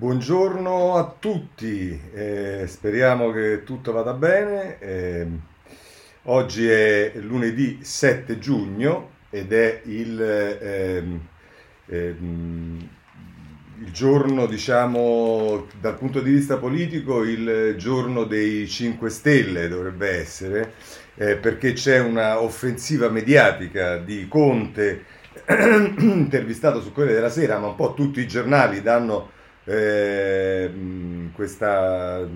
Buongiorno a tutti, eh, speriamo che tutto vada bene. Eh, oggi è lunedì 7 giugno ed è il, ehm, il giorno, diciamo, dal punto di vista politico, il giorno dei 5 Stelle dovrebbe essere, eh, perché c'è una offensiva mediatica di Conte intervistato su Corriere della Sera, ma un po' tutti i giornali danno eh, questa,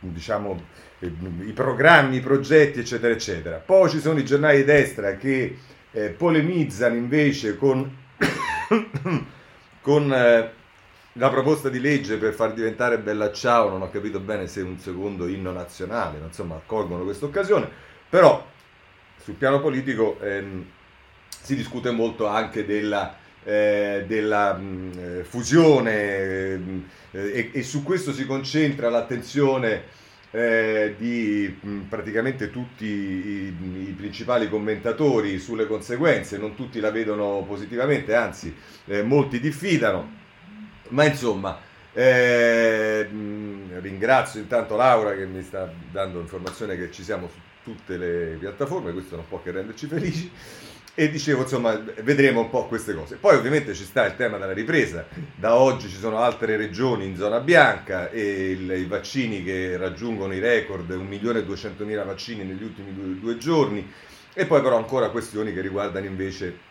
diciamo, i programmi, i progetti, eccetera, eccetera. Poi ci sono i giornali di destra che eh, polemizzano invece con, con eh, la proposta di legge per far diventare Bella Ciao, non ho capito bene se un secondo inno nazionale, ma insomma accolgono questa occasione, però sul piano politico ehm, si discute molto anche della eh, della eh, fusione eh, e, su questo si concentra l'attenzione eh, di mh, praticamente tutti i, principali commentatori sulle conseguenze, non tutti la vedono positivamente, anzi molti diffidano, ma insomma eh, ringrazio intanto Laura che mi sta dando informazione che ci siamo su tutte le piattaforme, questo non può che renderci felici. E dicevo, insomma, vedremo un po' queste cose. Poi ovviamente ci sta il tema della ripresa. Da oggi ci sono altre regioni in zona bianca e il, i vaccini che raggiungono i record, 1.200.000 vaccini negli ultimi due, due giorni. E poi però ancora questioni che riguardano invece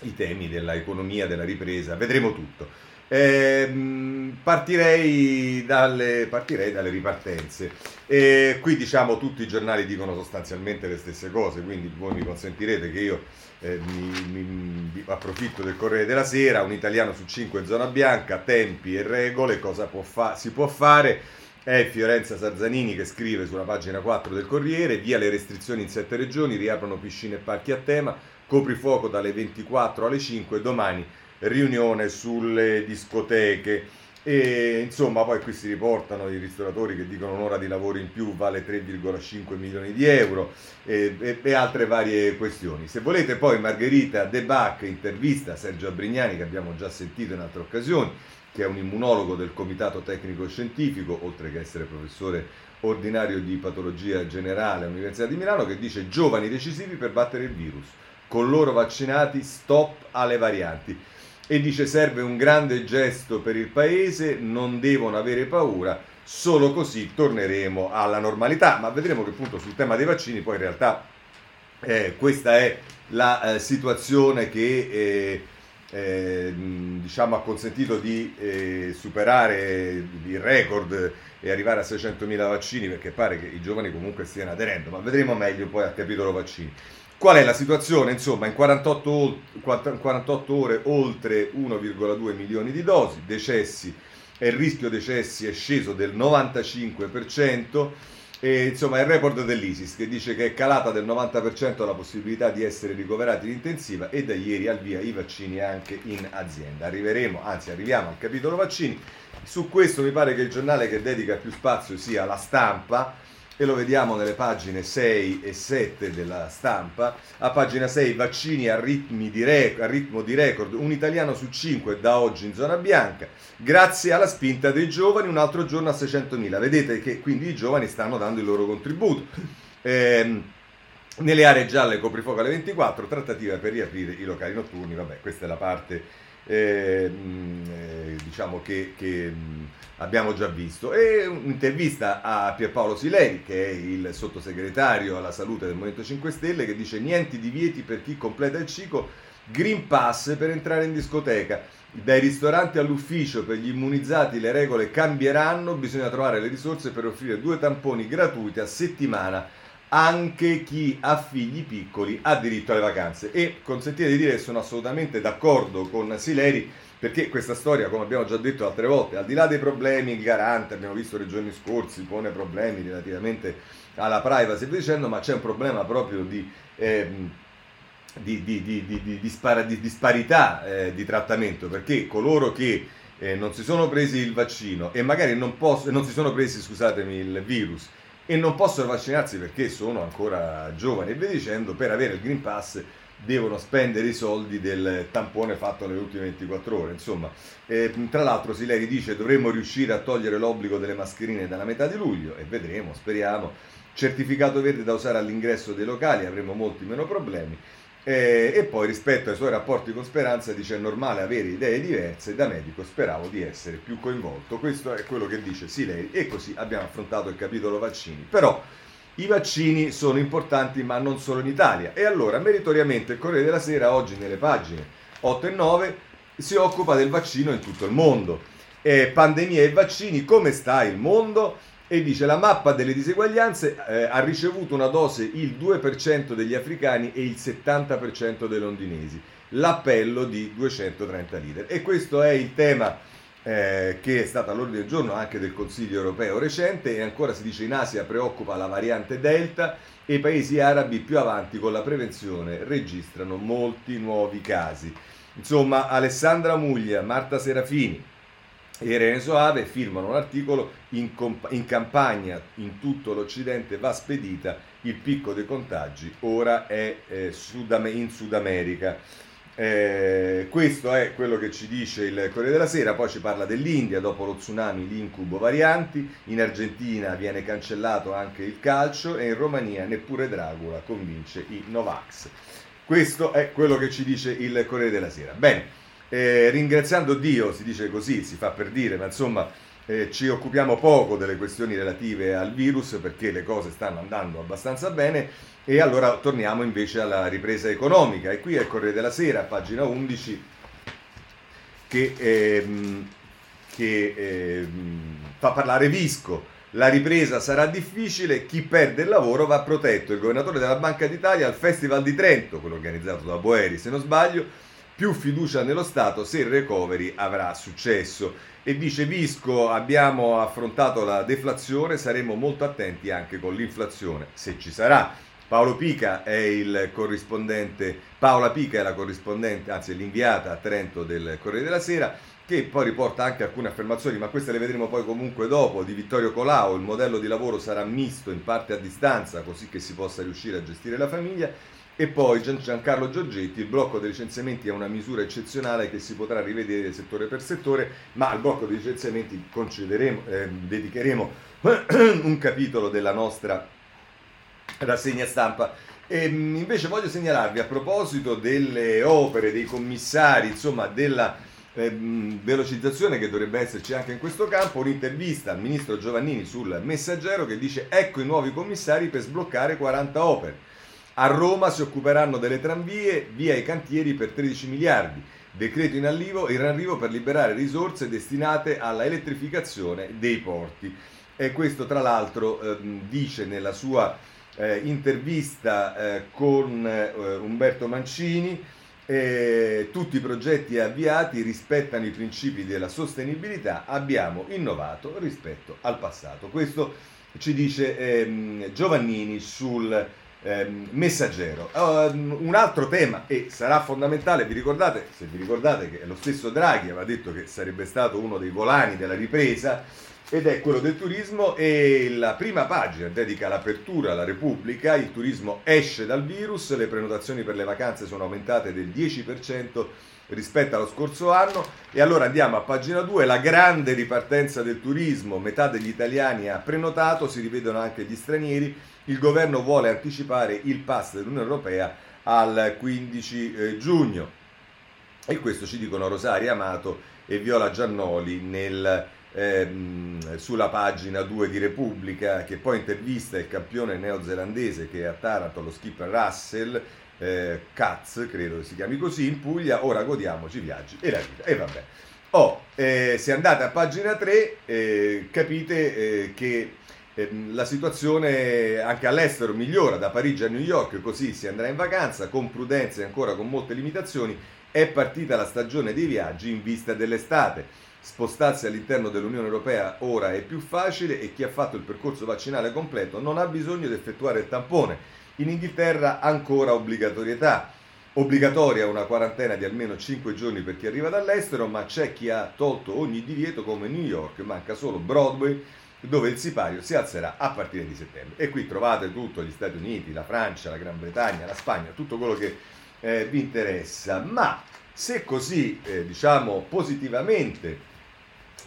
i temi dell'economia, della ripresa. Vedremo tutto. Eh, partirei, dalle, partirei, dalle, ripartenze. E qui diciamo tutti i giornali dicono sostanzialmente le stesse cose, quindi voi mi consentirete che io eh, mi, mi, approfitto del Corriere della Sera, un italiano su cinque in zona bianca, tempi e regole, cosa può fa- si può fare. È Fiorenza Sarzanini che scrive sulla pagina 4 del Corriere, via le restrizioni in sette regioni, riaprono piscine e parchi a tema, coprifuoco dalle 24 alle 5 domani riunione sulle discoteche. E insomma, poi qui si riportano i ristoratori che dicono un'ora di lavoro in più vale 3,5 milioni di euro e, e, e, altre varie questioni. Se volete, poi Margherita De Bac intervista Sergio Abrignani, che abbiamo già sentito in altre occasioni, che è un immunologo del Comitato Tecnico Scientifico, oltre che essere professore ordinario di patologia generale all'Università di Milano, che dice giovani decisivi per battere il virus. Con loro vaccinati, stop alle varianti e dice serve un grande gesto per il paese, non devono avere paura, solo così torneremo alla normalità. Ma vedremo che appunto sul tema dei vaccini poi in realtà eh, questa è la eh, situazione che eh, eh diciamo, ha consentito di eh, superare il record e arrivare a 600.000 vaccini perché pare che i giovani comunque stiano aderendo, ma vedremo meglio poi al capitolo vaccini. Qual è la situazione? Insomma, in 48, 48 ore oltre 1,2 milioni di dosi, decessi il rischio decessi è sceso del 95%. E, insomma, il report dell'ISIS che dice che è calata del 90% la possibilità di essere ricoverati in intensiva e da ieri al via i vaccini anche in azienda. Arriveremo, anzi arriviamo al capitolo vaccini. Su questo mi pare che il giornale che dedica più spazio sia la stampa e lo vediamo nelle pagine 6 e 7 della stampa. A pagina 6 vaccini a, rec- a ritmo di record, un italiano su 5 da oggi in zona bianca, grazie alla spinta dei giovani, un altro giorno a 600.000. Vedete che quindi i giovani stanno dando il loro contributo. Eh, nelle aree gialle coprifuoco alle 24, trattativa per riaprire i locali notturni, vabbè questa è la parte eh, eh, diciamo che, che abbiamo già visto. E un'intervista a Pierpaolo Sileri, che è il sottosegretario alla salute del Movimento 5 Stelle, che dice niente divieti per chi completa il ciclo, Green Pass per entrare in discoteca. Dai ristoranti all'ufficio per gli immunizzati le regole cambieranno, bisogna trovare le risorse per offrire due tamponi gratuiti a settimana. Anche chi ha figli piccoli ha diritto alle vacanze. E consentite di dire che sono assolutamente d'accordo con Sileri perché questa storia, come abbiamo già detto altre volte, al di là dei problemi garante, abbiamo visto nei giorni scorsi, pone problemi relativamente alla privacy dicendo, ma c'è un problema proprio di... Eh, di, di, di, di disparità eh, di trattamento perché coloro che eh, non si sono presi il vaccino e magari non, posso, non si sono presi scusatemi il virus e non possono vaccinarsi perché sono ancora giovani e via dicendo per avere il Green Pass devono spendere i soldi del tampone fatto nelle ultime 24 ore. Insomma, eh, tra l'altro Sileri dice dovremmo riuscire a togliere l'obbligo delle mascherine dalla metà di luglio e vedremo, speriamo. Certificato verde da usare all'ingresso dei locali, avremo molti meno problemi. Eh, e poi rispetto ai suoi rapporti con Speranza dice è normale avere idee diverse, da medico speravo di essere più coinvolto. Questo è quello che dice Sileri e così abbiamo affrontato il capitolo vaccini. Però i vaccini sono importanti ma non solo in Italia e allora meritoriamente il Corriere della Sera oggi nelle pagine 8 e 9 si occupa del vaccino in tutto il mondo. Eh, pandemia e vaccini, come sta il mondo? E dice la mappa delle diseguaglianze eh, ha ricevuto una dose il 2% degli africani e il 70% dei londinesi. L'appello di 230 leader. E questo è il tema eh, che è stata all'ordine del giorno anche del Consiglio europeo recente e ancora si dice in Asia preoccupa la variante Delta e i paesi arabi più avanti con la prevenzione registrano molti nuovi casi. Insomma, Alessandra Muglia, Marta Serafini e Irene Soave firmano un articolo in, comp- in campagna in tutto l'Occidente va spedita il picco dei contagi, ora è eh, Sud- in Sud America. Eh, questo è quello che ci dice il Corriere della Sera, poi ci parla dell'India, dopo lo tsunami l'incubo varianti, in Argentina viene cancellato anche il calcio e in Romania neppure Dracula convince i Novax. Questo è quello che ci dice il Corriere della Sera. Bene, eh, ringraziando Dio, si dice così, si fa per dire, ma insomma eh, ci occupiamo poco delle questioni relative al virus perché le cose stanno andando abbastanza bene e allora torniamo invece alla ripresa economica e qui è il Corriere della Sera, pagina 11, che, ehm, che ehm, fa parlare Visco. La ripresa sarà difficile, chi perde il lavoro va protetto. Il governatore della Banca d'Italia al Festival di Trento, quello organizzato da Boeri se non sbaglio, più fiducia nello Stato se il recovery avrà successo. E dice Visco, abbiamo affrontato la deflazione, saremo molto attenti anche con l'inflazione, se ci sarà. Paolo Pica è il corrispondente, Paola Pica è la corrispondente, anzi l'inviata a Trento del Corriere della Sera, che poi riporta anche alcune affermazioni, ma queste le vedremo poi comunque dopo, di Vittorio Colau, il modello di lavoro sarà misto in parte a distanza, così che si possa riuscire a gestire la famiglia, e poi Giancarlo Giorgetti, il blocco dei licenziamenti è una misura eccezionale che si potrà rivedere settore per settore, ma al blocco dei licenziamenti eh, dedicheremo un capitolo della nostra rassegna stampa. E ehm, invece voglio segnalarvi a proposito delle opere, dei commissari, insomma della eh, velocizzazione che dovrebbe esserci anche in questo campo, un'intervista al ministro Giovannini sul Messaggero che dice ecco i nuovi commissari per sbloccare 40 opere. A Roma si occuperanno delle tranvie, via i cantieri per 13 miliardi. Decreto in arrivo, in arrivo per liberare risorse destinate alla elettrificazione dei porti. E questo tra l'altro eh, dice nella sua eh, intervista eh, con eh, Umberto Mancini, eh, tutti i progetti avviati rispettano i principi della sostenibilità, abbiamo innovato rispetto al passato. Questo ci dice ehm, Giovannini sul ehm, messaggero. Uh, un altro tema, e sarà fondamentale, vi ricordate, se vi ricordate che lo stesso Draghi aveva detto che sarebbe stato uno dei volani della ripresa, ed è quello del turismo e la prima pagina dedica l'apertura alla Repubblica, il turismo esce dal virus, le prenotazioni per le vacanze sono aumentate del 10% rispetto allo scorso anno. E allora andiamo a pagina 2, la grande ripartenza del turismo, metà degli italiani ha prenotato, si rivedono anche gli stranieri, il governo vuole anticipare il pass dell'Unione Europea al 15 eh, giugno. E questo ci dicono Rosaria Amato e Viola Giannoli nel, ehm, sulla pagina 2 di Repubblica, che poi intervista il campione neozelandese che è a Taranto, lo skipper Russell, eh, Katz, credo si chiami così, in Puglia, ora godiamoci i viaggi e la vita. E vabbè. Oh, eh, se andate a pagina 3 eh, capite eh, che Ehm, la situazione anche all'estero migliora da Parigi a New York, così si andrà in vacanza con prudenza e ancora con molte limitazioni. È partita la stagione dei viaggi in vista dell'estate. Spostarsi all'interno dell'Unione Europea ora è più facile e chi ha fatto il percorso vaccinale completo non ha bisogno di effettuare il tampone. In Inghilterra ancora obbligatorietà. Obbligatoria una quarantena di almeno 5 giorni per chi arriva dall'estero, ma c'è chi ha tolto ogni divieto come New York, manca solo Broadway dove il sipario si alzerà a partire di settembre. E qui trovate tutto, gli Stati Uniti, la Francia, la Gran Bretagna, la Spagna, tutto quello che eh, vi interessa, ma se così eh, diciamo positivamente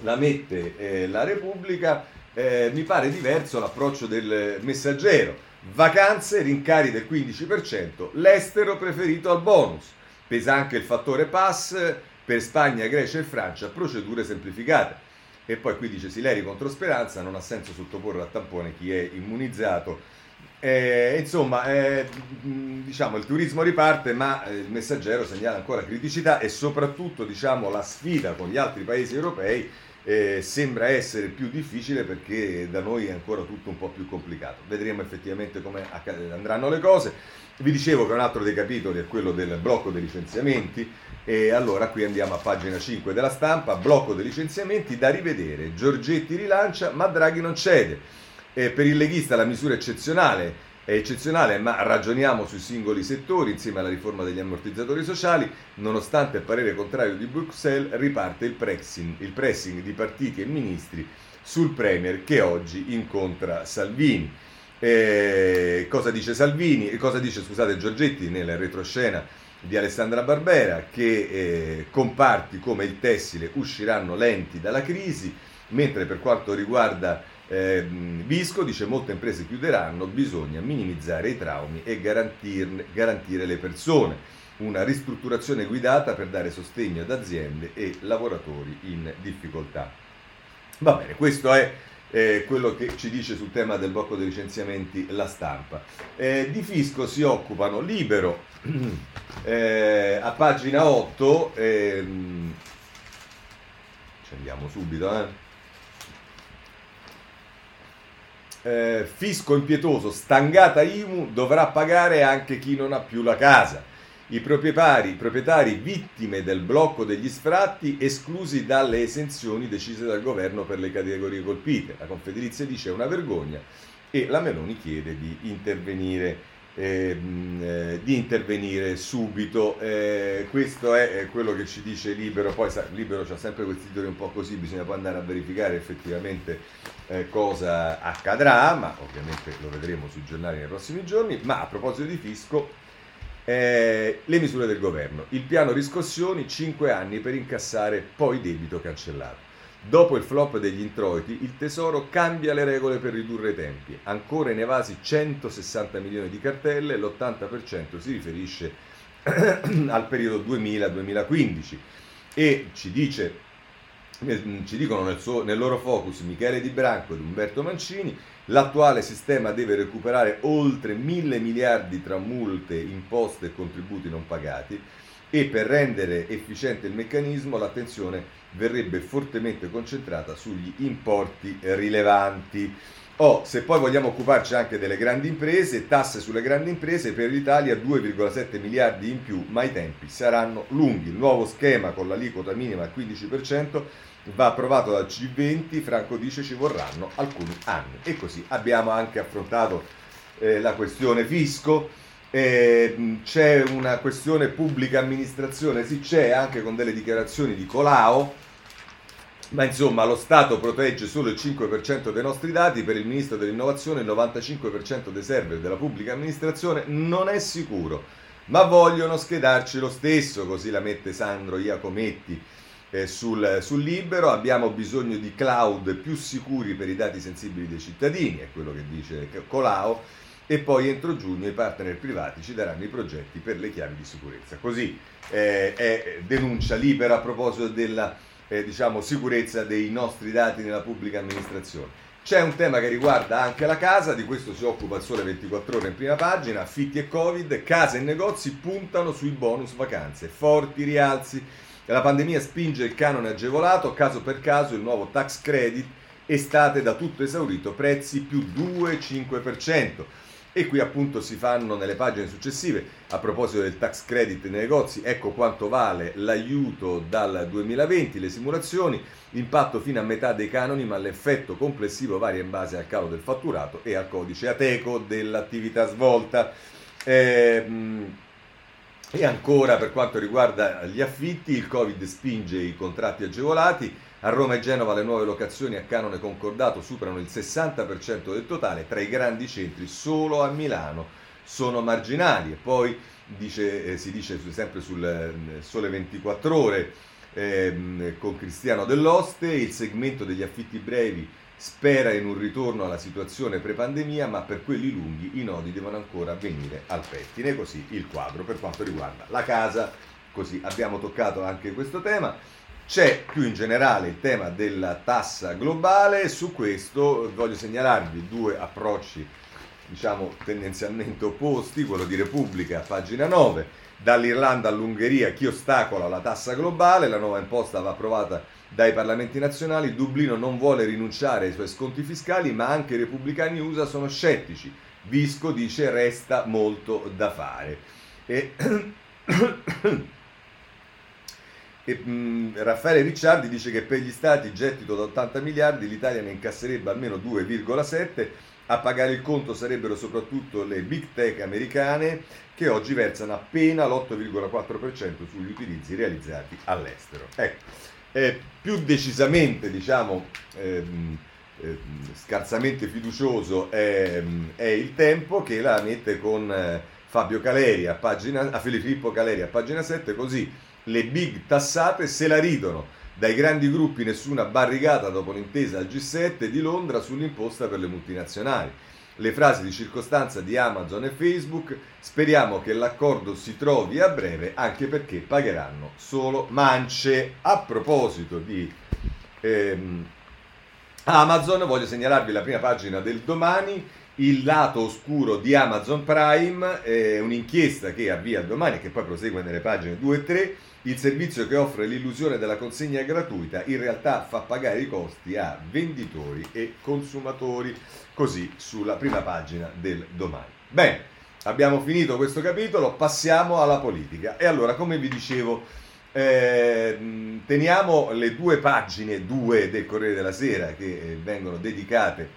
la mette eh, la Repubblica, eh, mi pare diverso l'approccio del messaggero. Vacanze, rincari del 15%, l'estero preferito al bonus. Pesa anche il fattore pass per Spagna, Grecia e Francia, procedure semplificate. E poi qui dice Sileri contro Speranza, non ha senso sottoporre a tampone chi è immunizzato. Eh, insomma, eh, diciamo, il turismo riparte, ma eh, il messaggero segnala ancora criticità e soprattutto diciamo, la sfida con gli altri paesi europei eh, sembra essere più difficile perché da noi è ancora tutto un po' più complicato. Vedremo effettivamente come andranno le cose. Vi dicevo che un altro dei capitoli è quello del blocco dei licenziamenti e allora qui andiamo a pagina 5 della stampa, blocco dei licenziamenti da rivedere. Giorgetti rilancia ma Draghi non cede. Eh, per il leghista la misura eccezionale è eccezionale, ma ragioniamo sui singoli settori insieme alla riforma degli ammortizzatori sociali. Nonostante il parere contrario di Bruxelles, riparte il pressing, il pressing di partiti e ministri sul Premier che oggi incontra Salvini. Eh, cosa dice Salvini? Cosa dice, scusate, Giorgetti nella retroscena di Alessandra Barbera? Che eh, comparti come il tessile usciranno lenti dalla crisi, mentre per quanto riguarda eh, Visco dice molte imprese chiuderanno, bisogna minimizzare i traumi e garantire le persone. Una ristrutturazione guidata per dare sostegno ad aziende e lavoratori in difficoltà. Va bene, questo è eh, quello che ci dice sul tema del blocco dei licenziamenti la stampa. Eh, di fisco si occupano libero eh, a pagina 8, ehm, ci andiamo subito, eh. fisco impietoso, stangata IMU, dovrà pagare anche chi non ha più la casa. I proprietari, proprietari vittime del blocco degli sfratti esclusi dalle esenzioni decise dal governo per le categorie colpite. La Confedilizia dice è una vergogna e la Meloni chiede di intervenire Ehm, eh, di intervenire subito. Eh, questo è, quello che ci dice Libero, poi sa, Libero c'ha sempre questi titoli un po' così, bisogna poi andare a verificare effettivamente eh, cosa accadrà, ma ovviamente lo vedremo sui giornali nei prossimi giorni. Ma a proposito di fisco, eh, le misure del governo, il piano riscossioni, 5 anni per incassare poi debito cancellato. Dopo il flop degli introiti, il Tesoro cambia le regole per ridurre i tempi. Ancora in evasi 160 milioni di cartelle, l'80% si riferisce al periodo 2000-2015 e ci, dice, ci dicono nel, suo, nel loro focus Michele Di Branco ed Umberto Mancini, l'attuale sistema deve recuperare oltre mille miliardi tra multe, imposte e contributi non pagati e per rendere efficiente il meccanismo l'attenzione verrebbe fortemente concentrata sugli importi rilevanti. Oh, se poi vogliamo occuparci anche delle grandi imprese, tasse sulle grandi imprese per l'Italia 2,7 miliardi in più, ma i tempi saranno lunghi. Il nuovo schema con l'aliquota minima al 15% va approvato dal G20, Franco dice ci vorranno alcuni anni. E così abbiamo anche affrontato eh, la questione fisco eh, c'è una questione pubblica amministrazione, sì c'è anche con delle dichiarazioni di Colao, ma insomma lo Stato protegge solo il 5% dei nostri dati, per il Ministro dell'Innovazione il 95% dei server della pubblica amministrazione non è sicuro, ma vogliono schedarci lo stesso, così la mette Sandro Iacometti eh, sul, sul libero, abbiamo bisogno di cloud più sicuri per i dati sensibili dei cittadini, è quello che dice Colao e poi entro giugno i partner privati ci daranno i progetti per le chiavi di sicurezza. Così eh, è denuncia libera a proposito della eh, diciamo, sicurezza dei nostri dati nella pubblica amministrazione. C'è un tema che riguarda anche la casa, di questo si occupa il Sole 24 ore in prima pagina, affitti e Covid, case e negozi puntano sui bonus vacanze, forti rialzi, la pandemia spinge il canone agevolato, caso per caso il nuovo tax credit, estate da tutto esaurito, prezzi più 2,5% e qui appunto si fanno nelle pagine successive a proposito del tax credit nei negozi ecco quanto vale l'aiuto dal 2020 le simulazioni impatto fino a metà dei canoni ma l'effetto complessivo varia in base al calo del fatturato e al codice ateco dell'attività svolta. Eh, e ancora per quanto riguarda gli affitti il covid spinge i contratti agevolati a Roma e Genova le nuove locazioni a canone concordato superano il 60% del totale, tra i grandi centri solo a Milano sono marginali. E poi dice, eh, si dice sempre sul eh, Sole 24 Ore ehm, con Cristiano Dell'Oste, il segmento degli affitti brevi spera in un ritorno alla situazione pre-pandemia, ma per quelli lunghi i nodi devono ancora venire al pettine. Così il quadro per quanto riguarda la casa. Così abbiamo toccato anche questo tema. C'è più in generale il tema della tassa globale, su questo voglio segnalarvi due approcci diciamo tendenzialmente opposti, quello di Repubblica, pagina 9, dall'Irlanda all'Ungheria chi ostacola la tassa globale, la nuova imposta va approvata dai parlamenti nazionali, Dublino non vuole rinunciare ai suoi sconti fiscali, ma anche i repubblicani USA sono scettici. Visco dice resta molto da fare. E, e mh, Raffaele Ricciardi dice che per gli stati gettito da 80 miliardi l'Italia ne incasserebbe almeno 2,7 a pagare il conto sarebbero soprattutto le big tech americane che oggi versano appena l'8,4% sugli utilizzi realizzati all'estero. Ecco, eh, più decisamente, diciamo, ehm, eh, scarsamente fiducioso è, è, il tempo che la mette con eh, Fabio Caleri a pagina, a Filippo Caleri a pagina 7, così le big tassate se la ridono dai grandi gruppi nessuna barricata dopo l'intesa al G7 di Londra sull'imposta per le multinazionali. Le frasi di circostanza di Amazon e Facebook, speriamo che l'accordo si trovi a breve anche perché pagheranno solo mance. A proposito di ehm, Amazon, voglio segnalarvi la prima pagina del domani, il lato oscuro di Amazon Prime, eh, un'inchiesta che avvia domani e che poi prosegue nelle pagine 2 e 3 il servizio che offre l'illusione della consegna gratuita in realtà fa pagare i costi a venditori e consumatori, così sulla prima pagina del domani. Bene, abbiamo finito questo capitolo, passiamo alla politica. E allora, come vi dicevo, eh, teniamo le due pagine, due del Corriere della Sera, che eh, vengono dedicate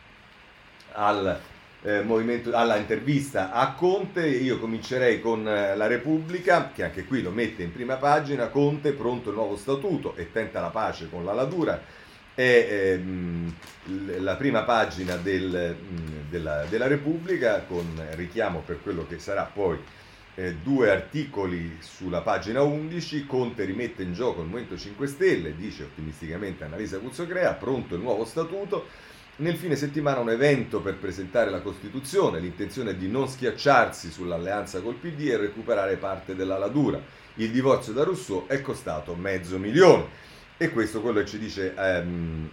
al eh, movimento, alla intervista a Conte, io comincerei con eh, la Repubblica, che anche qui lo mette in prima pagina, Conte pronto il nuovo statuto e tenta la pace con la Ladura, è ehm, la prima pagina del, della, della, Repubblica con richiamo per quello che sarà poi eh, due articoli sulla pagina 11, Conte rimette in gioco il Movimento 5 Stelle, dice ottimisticamente Annalisa Cuzzocrea, pronto il nuovo statuto, nel fine settimana un evento per presentare la Costituzione, l'intenzione è di non schiacciarsi sull'alleanza col PD e recuperare parte della ladura. Il divorzio da Rousseau è costato mezzo milione. E questo quello che ci dice ehm,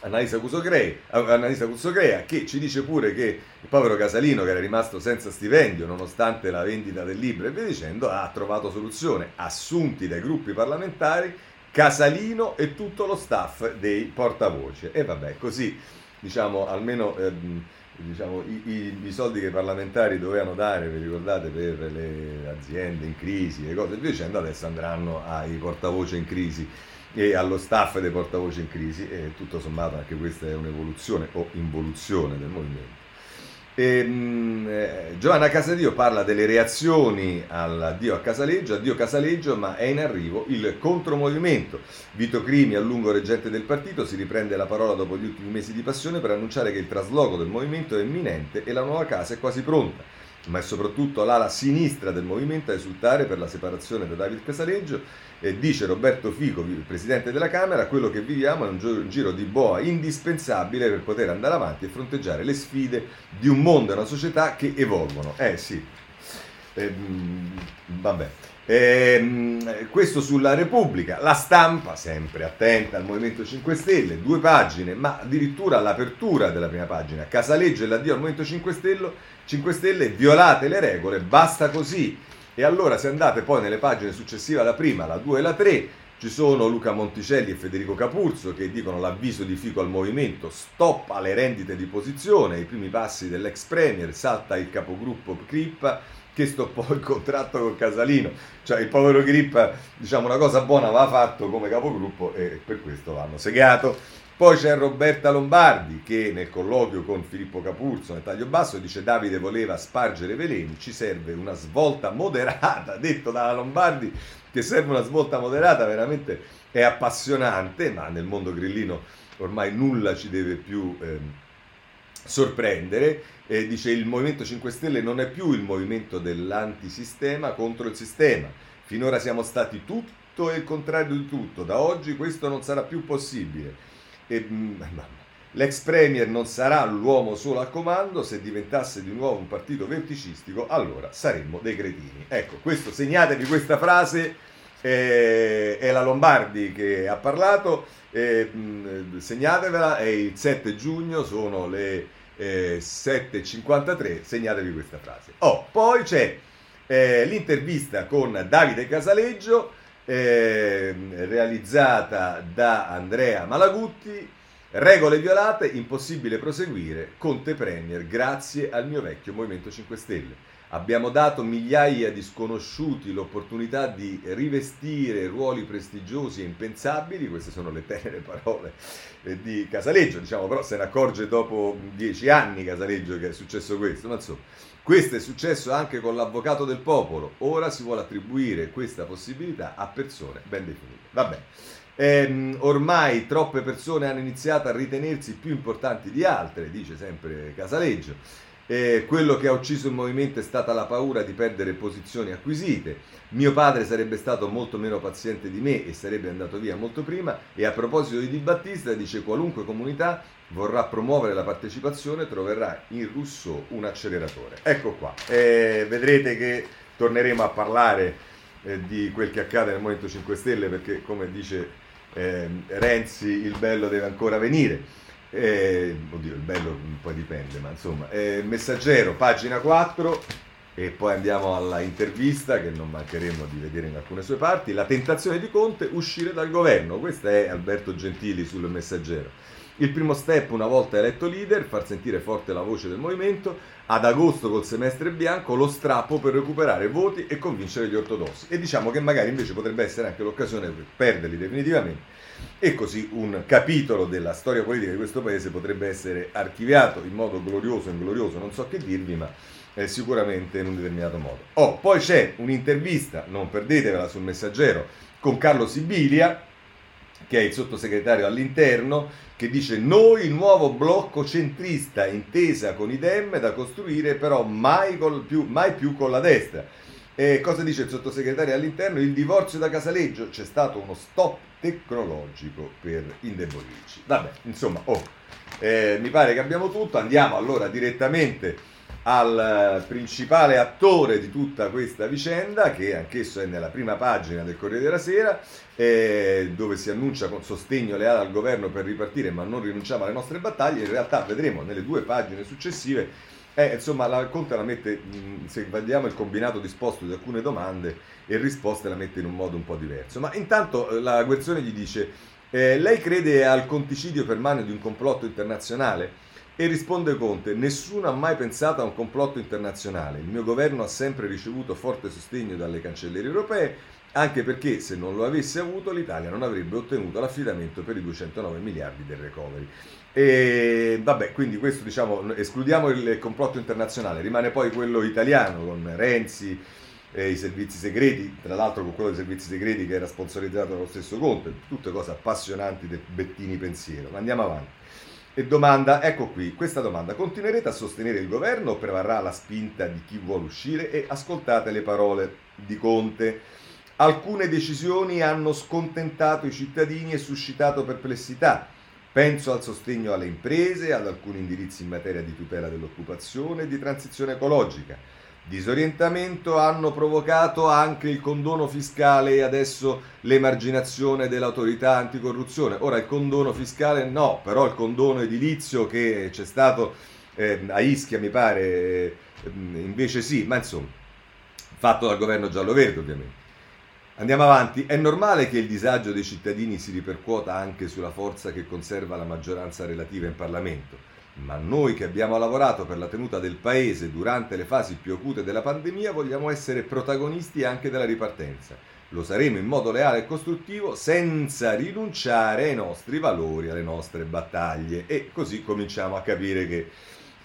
Annalisa Cuzzocrea, che ci dice pure che il povero Casalino, che era rimasto senza stipendio nonostante la vendita del libro e via dicendo, ha trovato soluzione, assunti dai gruppi parlamentari Casalino e tutto lo staff dei portavoce. E vabbè, così diciamo almeno ehm, diciamo, i, i, i, soldi che i parlamentari dovevano dare, vi ricordate, per le aziende in crisi e cose via dicendo, adesso andranno ai portavoce in crisi e allo staff dei portavoce in crisi e tutto sommato anche questa è un'evoluzione o involuzione del movimento. Ehm, eh, Giovanna Casadio parla delle reazioni all'addio a Casaleggio, addio Casaleggio, ma è in arrivo il contromovimento. Vito Crimi, a lungo reggente del partito, si riprende la parola dopo gli ultimi mesi di passione per annunciare che il trasloco del movimento è imminente e la nuova casa è quasi pronta ma è soprattutto l'ala sinistra del movimento a esultare per la separazione da David Casaleggio e dice Roberto Fico, presidente della Camera, quello che viviamo è un giro di boa indispensabile per poter andare avanti e fronteggiare le sfide di un mondo e una società che evolvono. Eh sì, eh, vabbè. Eh, questo sulla Repubblica, la stampa, sempre attenta al Movimento 5 Stelle, due pagine, ma addirittura l'apertura della prima pagina, Casaleggio e l'addio al Movimento 5 Stelle, 5 Stelle, violate le regole, basta così. E allora se andate poi nelle pagine successive alla prima, la 2 e la 3, ci sono Luca Monticelli e Federico Capurzo che dicono l'avviso di Fico al movimento, stop alle rendite di posizione, i primi passi dell'ex premier, salta il capogruppo Crippa che stoppò il contratto con Casalino. Cioè il povero Crippa, diciamo una cosa buona aveva fatto come capogruppo e per questo l'hanno segato. Poi c'è Roberta Lombardi che nel colloquio con Filippo Capurzo nel taglio basso dice Davide voleva spargere veleni, ci serve una svolta moderata, detto dalla Lombardi che serve una svolta moderata, veramente è appassionante, ma nel mondo grillino ormai nulla ci deve più... Eh, sorprendere. Eh, dice il Movimento 5 Stelle non è più il movimento dell'antisistema contro il sistema. Finora siamo stati tutto e il contrario di tutto. Da oggi questo non sarà più possibile. E, mm, L'ex premier non sarà l'uomo solo al comando, se diventasse di nuovo un partito verticistico, allora saremmo dei cretini. Ecco, questo segnatevi questa frase, eh, è la Lombardi che ha parlato, eh, segnatevela, è il 7 giugno, sono le eh, 7.53, segnatevi questa frase. Oh, poi c'è eh, l'intervista con Davide Casaleggio, eh, realizzata da Andrea Malagutti, Regole violate, impossibile proseguire, Conte Premier, grazie al mio vecchio Movimento 5 Stelle. Abbiamo dato migliaia di sconosciuti l'opportunità di rivestire ruoli prestigiosi e impensabili, queste sono le tenere parole eh, di Casaleggio, diciamo, però se ne accorge dopo dieci anni Casaleggio che è successo questo, ma insomma, questo è successo anche con l'avvocato del popolo, ora si vuole attribuire questa possibilità a persone ben definite. Va bene. Ehm, ormai troppe persone hanno iniziato a ritenersi più importanti di altre, dice sempre Casaleggio. Eh, quello che ha ucciso il movimento è stata la paura di perdere posizioni acquisite. Mio padre sarebbe stato molto meno paziente di me e sarebbe andato via molto prima. E a proposito di Di Battista, dice qualunque comunità vorrà promuovere la partecipazione troverà in Rousseau un acceleratore. Ecco qua. Eh, vedrete che torneremo a parlare eh, di quel che accade nel Movimento 5 Stelle perché, come dice eh, Renzi il bello deve ancora venire. Eh, oddio, il bello poi dipende, ma insomma, eh, messaggero, pagina 4, e poi andiamo alla intervista che non mancheremo di vedere in alcune sue parti. La tentazione di Conte, uscire dal governo. Questo è Alberto Gentili sul messaggero. Il primo step, una volta eletto leader, far sentire forte la voce del movimento, ad agosto col semestre bianco lo strappo per recuperare voti e convincere gli ortodossi. E diciamo che magari invece potrebbe essere anche l'occasione per perderli definitivamente e così un capitolo della storia politica di questo paese potrebbe essere archiviato in modo glorioso inglorioso, non so che dirvi, ma eh, sicuramente in un determinato modo. Oh, poi c'è un'intervista, non perdetevela sul messaggero, con Carlo Sibilia, che è il sottosegretario all'interno, che dice noi nuovo blocco centrista intesa con i Dem da costruire però mai, più, mai più con la destra. E cosa dice il sottosegretario all'interno? Il divorzio da Casaleggio c'è stato uno stop tecnologico per indebolirci. Vabbè, insomma, oh, eh, mi pare che abbiamo tutto, andiamo allora direttamente al principale attore di tutta questa vicenda, che anch'esso è nella prima pagina del Corriere della Sera, eh, dove si annuncia con sostegno leale al governo per ripartire, ma non rinunciamo alle nostre battaglie. In realtà vedremo nelle due pagine successive, eh, insomma, la Conte la mette, se vediamo il combinato disposto di alcune domande e risposte, la mette in un modo un po' diverso. Ma intanto eh, la Guerzone gli dice, eh, lei crede al conticidio per mano di un complotto internazionale? E risponde Conte, nessuno ha mai pensato a un complotto internazionale, il mio governo ha sempre ricevuto forte sostegno dalle cancellerie europee, anche perché se non lo avesse avuto l'Italia non avrebbe ottenuto l'affidamento per i 209 miliardi del recovery. E vabbè, quindi questo diciamo, escludiamo il complotto internazionale, rimane poi quello italiano con Renzi, e i servizi segreti, tra l'altro con quello dei servizi segreti che era sponsorizzato dallo stesso Conte, tutte cose appassionanti del Bettini pensiero. Ma andiamo avanti. E domanda, ecco qui, questa domanda, continuerete a sostenere il governo o prevarrà la spinta di chi vuole uscire? E ascoltate le parole di Conte. Alcune decisioni hanno scontentato i cittadini e suscitato perplessità. Penso al sostegno alle imprese, ad alcuni indirizzi in materia di tutela dell'occupazione e di transizione ecologica disorientamento hanno provocato anche il condono fiscale e adesso l'emarginazione dell'autorità anticorruzione. Ora il condono fiscale no, però il condono edilizio che c'è stato eh, a Ischia mi pare eh, invece sì, ma insomma, fatto dal governo giallo-verde ovviamente. Andiamo avanti, è normale che il disagio dei cittadini si ripercuota anche sulla forza che conserva la maggioranza relativa in Parlamento ma noi che abbiamo lavorato per la tenuta del paese durante le fasi più acute della pandemia vogliamo essere protagonisti anche della ripartenza. Lo saremo in modo leale e costruttivo senza rinunciare ai nostri valori, alle nostre battaglie e così cominciamo a capire che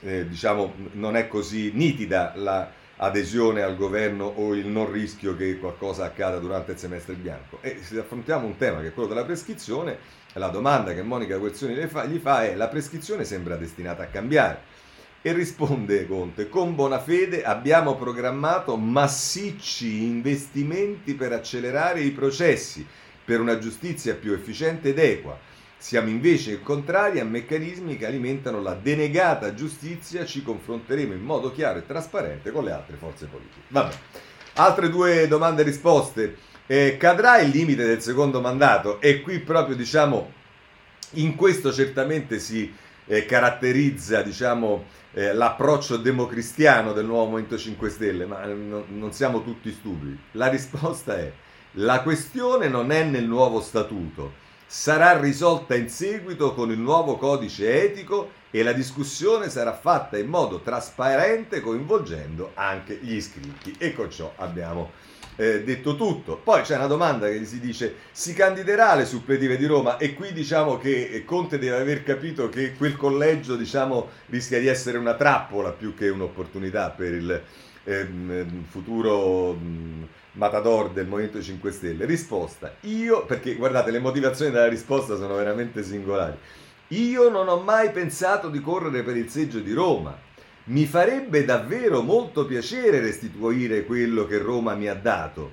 eh, diciamo, non è così nitida la adesione al governo o il non rischio che qualcosa accada durante il semestre bianco. E se affrontiamo un tema che è quello della prescrizione, la domanda che Monica Guerzoni gli fa è la prescrizione sembra destinata a cambiare. E risponde Conte, con buona fede abbiamo programmato massicci investimenti per accelerare i processi, per una giustizia più efficiente ed equa siamo invece contrari a meccanismi che alimentano la denegata giustizia, ci confronteremo in modo chiaro e trasparente con le altre forze politiche. Vabbè. Altre due domande e risposte. Eh, cadrà il limite del secondo mandato? E qui proprio diciamo, in questo certamente si eh, caratterizza diciamo, eh, l'approccio democristiano del nuovo Movimento 5 Stelle, ma eh, no, non siamo tutti stupidi. La risposta è, la questione non è nel nuovo statuto, sarà risolta in seguito con il nuovo codice etico e la discussione sarà fatta in modo trasparente coinvolgendo anche gli iscritti. E con ciò abbiamo eh, detto tutto. Poi c'è una domanda che si dice si candiderà alle suppletive di Roma e qui diciamo che Conte deve aver capito che quel collegio diciamo, rischia di essere una trappola più che un'opportunità per il ehm, futuro... Mh, Matador del Movimento 5 Stelle. Risposta, io, perché guardate le motivazioni della risposta sono veramente singolari. Io non ho mai pensato di correre per il seggio di Roma. Mi farebbe davvero molto piacere restituire quello che Roma mi ha dato.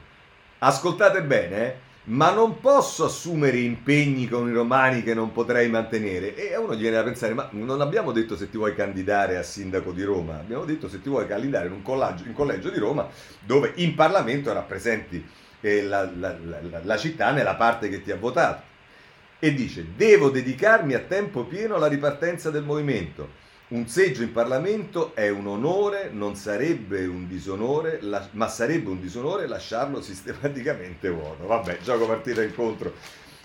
Ascoltate bene, eh? Ma non posso assumere impegni con i romani che non potrei mantenere. E a uno gli viene da pensare, ma non abbiamo detto se ti vuoi candidare a sindaco di Roma, abbiamo detto se ti vuoi candidare in un collegio, in collegio di Roma dove in Parlamento rappresenti eh, la, la, la, la città nella parte che ti ha votato. E dice, devo dedicarmi a tempo pieno alla ripartenza del movimento un seggio in Parlamento è un onore, non sarebbe un disonore, la, ma sarebbe un disonore lasciarlo sistematicamente vuoto. Vabbè, gioco partita incontro.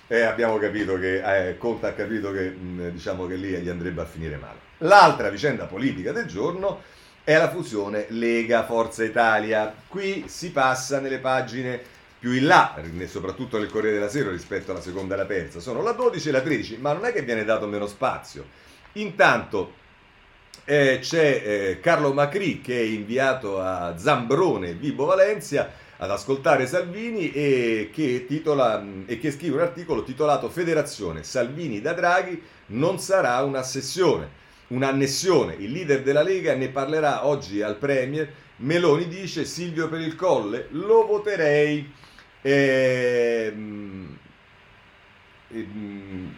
Eh, abbiamo capito che eh, Conte ha capito che, mh, diciamo che lì gli andrebbe a finire male. L'altra vicenda politica del giorno è la fusione Lega-Forza Italia. Qui si passa nelle pagine più in là, soprattutto nel Corriere della Sera rispetto alla seconda e alla terza. Sono la 12 e la 13, ma non è che viene dato meno spazio. Intanto eh, c'è eh, Carlo Macri che è inviato a Zambrone, Vibo Valencia, ad ascoltare Salvini e che, titola, e che scrive un articolo titolato Federazione Salvini da Draghi non sarà una sessione, un'annessione. Il leader della Lega ne parlerà oggi al Premier. Meloni dice Silvio per il Colle, lo voterei. Ehm, ehm,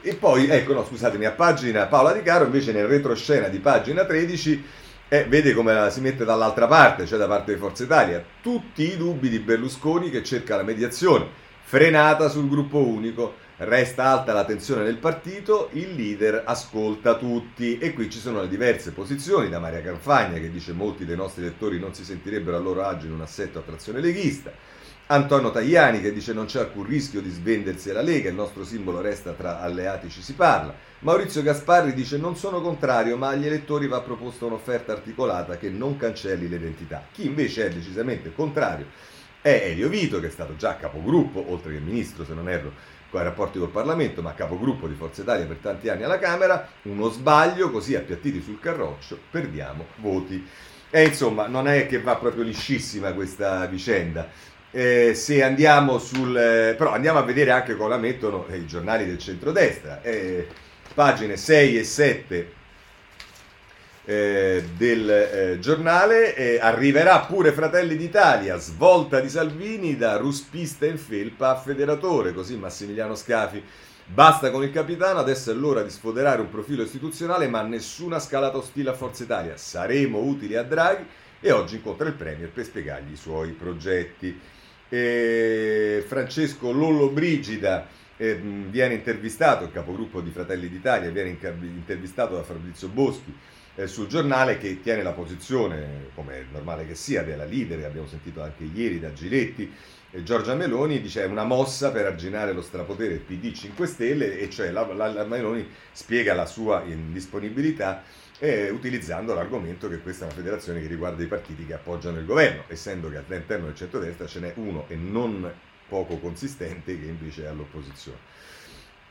e poi, ecco, no, scusatemi, a pagina Paola Di Caro, invece nel retroscena di pagina 13, eh, vede come si mette dall'altra parte, cioè da parte di Forza Italia, tutti i dubbi di Berlusconi che cerca la mediazione, frenata sul gruppo unico, resta alta la tensione nel partito, il leader ascolta tutti. E qui ci sono le diverse posizioni da Maria Canfagna che dice molti dei nostri lettori non si sentirebbero a loro agio in un assetto a trazione leghista, Antonio Tajani che dice non c'è alcun rischio di svendersi alla Lega, il nostro simbolo resta tra alleati ci si parla. Maurizio Gasparri dice non sono contrario ma agli elettori va proposta un'offerta articolata che non cancelli l'identità. Chi invece è decisamente contrario è Elio Vito che è stato già capogruppo, oltre che ministro se non erro, con i rapporti col Parlamento, ma capogruppo di Forza Italia per tanti anni alla Camera, uno sbaglio, così appiattiti sul carroccio, perdiamo voti. E insomma, non è che va proprio liscissima questa vicenda. Eh, se andiamo sul eh, però andiamo a vedere anche cosa mettono i giornali del centrodestra. Eh, pagine 6 e 7 eh, del eh, giornale. Arriverà pure Fratelli d'Italia svolta di Salvini da ruspista in felpa a federatore così Massimiliano Scafi basta con il capitano adesso è l'ora di sfoderare un profilo istituzionale ma nessuna scalata ostile a Forza Italia. Saremo utili a Draghi e oggi incontra il Premier per spiegargli i suoi progetti eh, Francesco Lollo Brigida eh, viene intervistato, il capogruppo di Fratelli d'Italia, viene intervistato da Fabrizio Boschi eh, sul giornale che tiene la posizione, come è normale che sia, della leader, abbiamo sentito anche ieri da Giletti, Giorgia Meloni dice è una mossa per arginare lo strapotere PD 5 Stelle e cioè la, la, la Meloni spiega la sua indisponibilità eh, utilizzando l'argomento che questa è una federazione che riguarda i partiti che appoggiano il governo, essendo che all'interno del centrodestra ce n'è uno e non poco consistente che invece è all'opposizione.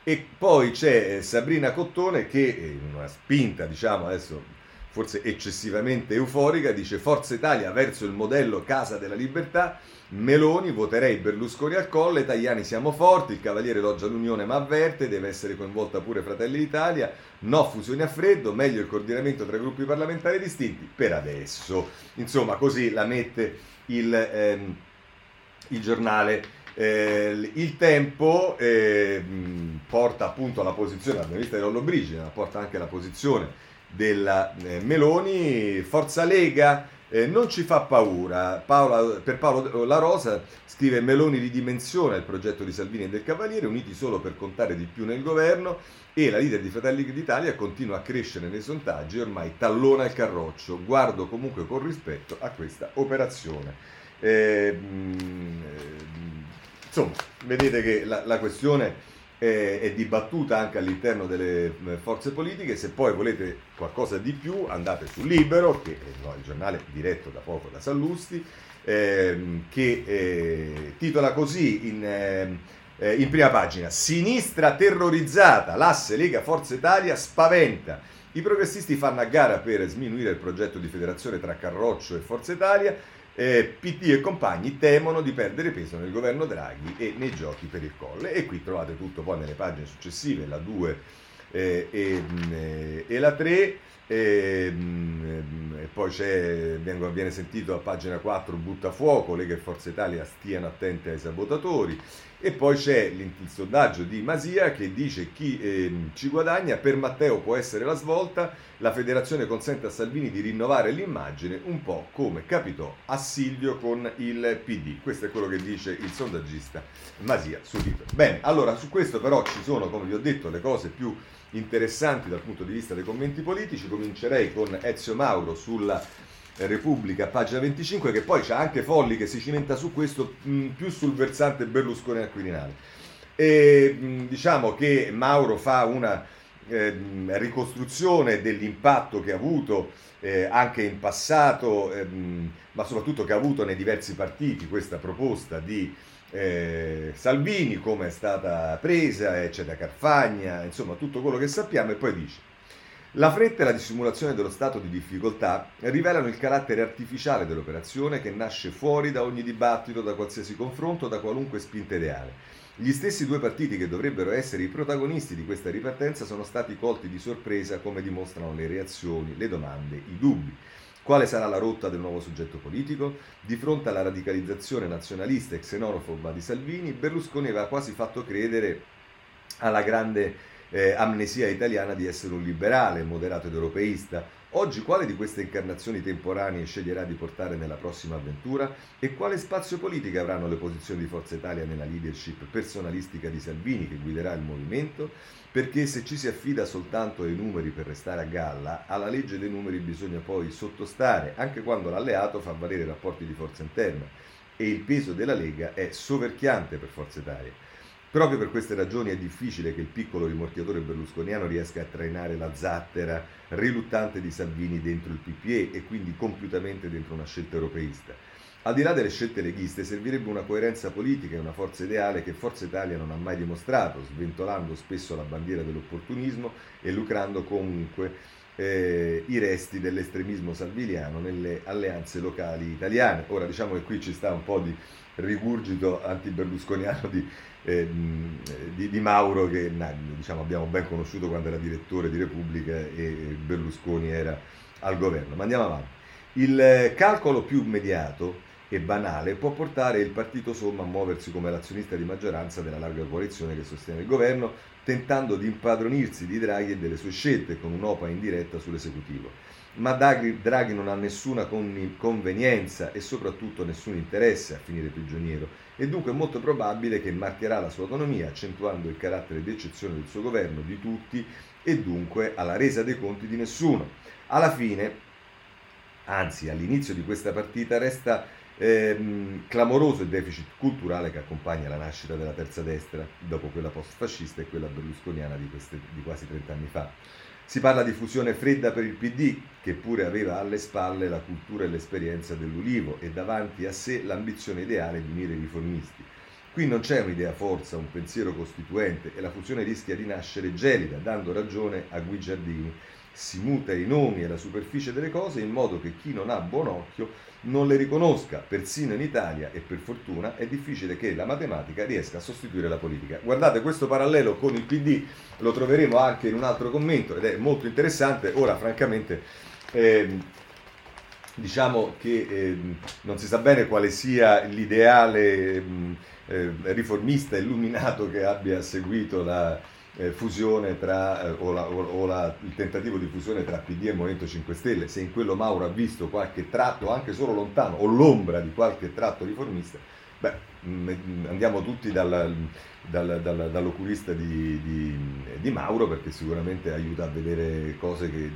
E poi c'è eh, Sabrina Cottone che in una spinta, diciamo adesso forse eccessivamente euforica, dice Forza Italia verso il modello Casa della Libertà, Meloni, voterei Berlusconi al colle, Tajani siamo forti, il Cavaliere loggia l'Unione ma avverte, deve essere coinvolta pure Fratelli d'Italia, no fusioni a freddo, meglio il coordinamento tra gruppi parlamentari distinti, per adesso. Insomma, così la mette il, ehm, il giornale. Eh, il tempo eh, porta appunto alla posizione, l'abbiamo vista di Lollobrigida, porta anche alla posizione della eh, Meloni, Forza Lega eh, non ci fa paura. Paola, per Paolo La Rosa scrive Meloni ridimensiona il progetto di Salvini e del Cavaliere, uniti solo per contare di più nel governo e la leader di Fratelli d'Italia continua a crescere nei sondaggi e ormai tallona il carroccio. Guardo comunque con rispetto a questa operazione. Eh, mm, eh, insomma, vedete che la, la questione è, è dibattuta anche all'interno delle eh, forze politiche. Se poi volete qualcosa di più, andate su Libero, che è il giornale diretto da poco da Sallusti, ehm, che eh, titola così in, ehm, eh, in prima pagina: Sinistra terrorizzata, l'asse Lega Forza Italia spaventa. I progressisti fanno a gara per sminuire il progetto di federazione tra Carroccio e Forza Italia eh, PT e compagni temono di perdere peso nel governo Draghi e nei giochi per il colle. E qui trovate tutto poi nelle pagine successive, la 2 eh, e, eh, e, la 3. E, mm, e poi viene, viene sentito a pagina 4 butta fuoco, Lega e Forza Italia stiano attenti ai sabotatori. E poi c'è il sondaggio di Masia che dice chi eh, ci guadagna, per Matteo può essere la svolta, la federazione consente a Salvini di rinnovare l'immagine, un po' come capitò a Silvio con il PD. Questo è quello che dice il sondaggista Masia su Twitter. Bene, allora su questo però ci sono, come vi ho detto, le cose più interessanti dal punto di vista dei commenti politici. Comincerei con Ezio Mauro sulla Repubblica, pagina 25, che poi c'è anche Folli che si cimenta su questo, mh, più sul versante Berlusconi al Quirinale. E mh, diciamo che Mauro fa una eh, ricostruzione dell'impatto che ha avuto eh, anche in passato, ehm, ma soprattutto che ha avuto nei diversi partiti questa proposta di eh, Salvini, come è stata presa, eccetera, Carfagna, insomma tutto quello che sappiamo, e poi dice la fretta e la dissimulazione dello stato di difficoltà rivelano il carattere artificiale dell'operazione che nasce fuori da ogni dibattito, da qualsiasi confronto, da qualunque spinta ideale. Gli stessi due partiti che dovrebbero essere i protagonisti di questa ripartenza sono stati colti di sorpresa come dimostrano le reazioni, le domande, i dubbi. Quale sarà la rotta del nuovo soggetto politico? Di fronte alla radicalizzazione nazionalista e xenofoba di Salvini, Berlusconi aveva quasi fatto credere alla grande eh, amnesia italiana di essere un liberale, moderato ed europeista. Oggi quale di queste incarnazioni temporanee sceglierà di portare nella prossima avventura e quale spazio politico avranno le posizioni di Forza Italia nella leadership personalistica di Salvini che guiderà il movimento? Perché se ci si affida soltanto ai numeri per restare a galla, alla legge dei numeri bisogna poi sottostare, anche quando l'alleato fa valere i rapporti di forza interna e il peso della Lega è soverchiante per Forza Italia. Proprio per queste ragioni è difficile che il piccolo rimorchiatore berlusconiano riesca a trainare la zattera riluttante di Salvini dentro il PPE e quindi compiutamente dentro una scelta europeista. Al di là delle scelte leghiste servirebbe una coerenza politica e una forza ideale che Forza Italia non ha mai dimostrato, sventolando spesso la bandiera dell'opportunismo e lucrando comunque eh, i resti dell'estremismo salviniano nelle alleanze locali italiane. Ora diciamo che qui ci sta un po' di rigurgito anti-berlusconiano di Ehm, di, di, Mauro che diciamo, abbiamo ben conosciuto quando era direttore di Repubblica e Berlusconi era al governo. Ma andiamo avanti. Il calcolo più immediato e banale può portare il partito Somma a muoversi come l'azionista di maggioranza della larga coalizione che sostiene il governo, tentando di impadronirsi di Draghi e delle sue scelte con un'opa indiretta sull'esecutivo ma Draghi, non ha nessuna convenienza e soprattutto nessun interesse a finire prigioniero e dunque è molto probabile che marcherà la sua autonomia accentuando il carattere di eccezione del suo governo, di tutti e dunque alla resa dei conti di nessuno. Alla fine, anzi all'inizio di questa partita, resta ehm, clamoroso il deficit culturale che accompagna la nascita della terza destra dopo quella post-fascista e quella berlusconiana di, queste, di quasi 30 anni fa. Si parla di fusione fredda per il PD, che pure aveva alle spalle la cultura e l'esperienza dell'Ulivo e davanti a sé l'ambizione ideale di unire i riformisti. Qui non c'è un'idea forza, un pensiero costituente e la fusione rischia di nascere gelida, dando ragione a Guigiardini. si muta i nomi e la superficie delle cose in modo che chi non ha buon occhio non le riconosca. Persino in Italia, e per fortuna, è difficile che la matematica riesca a sostituire la politica. Guardate, questo parallelo con il PD lo troveremo anche in un altro commento ed è molto interessante. Ora, francamente, eh, diciamo che eh, non si sa bene quale sia l'ideale eh, riformista illuminato che abbia seguito la eh, fusione tra, eh, o, la, o, la, il tentativo di fusione tra PD e Movimento 5 Stelle, se in quello Mauro ha visto qualche tratto, anche solo lontano, o l'ombra di qualche tratto riformista, beh, mh, mm, andiamo tutti dal, dal, dal, dall'oculista di, di, di, Mauro perché sicuramente aiuta a vedere cose che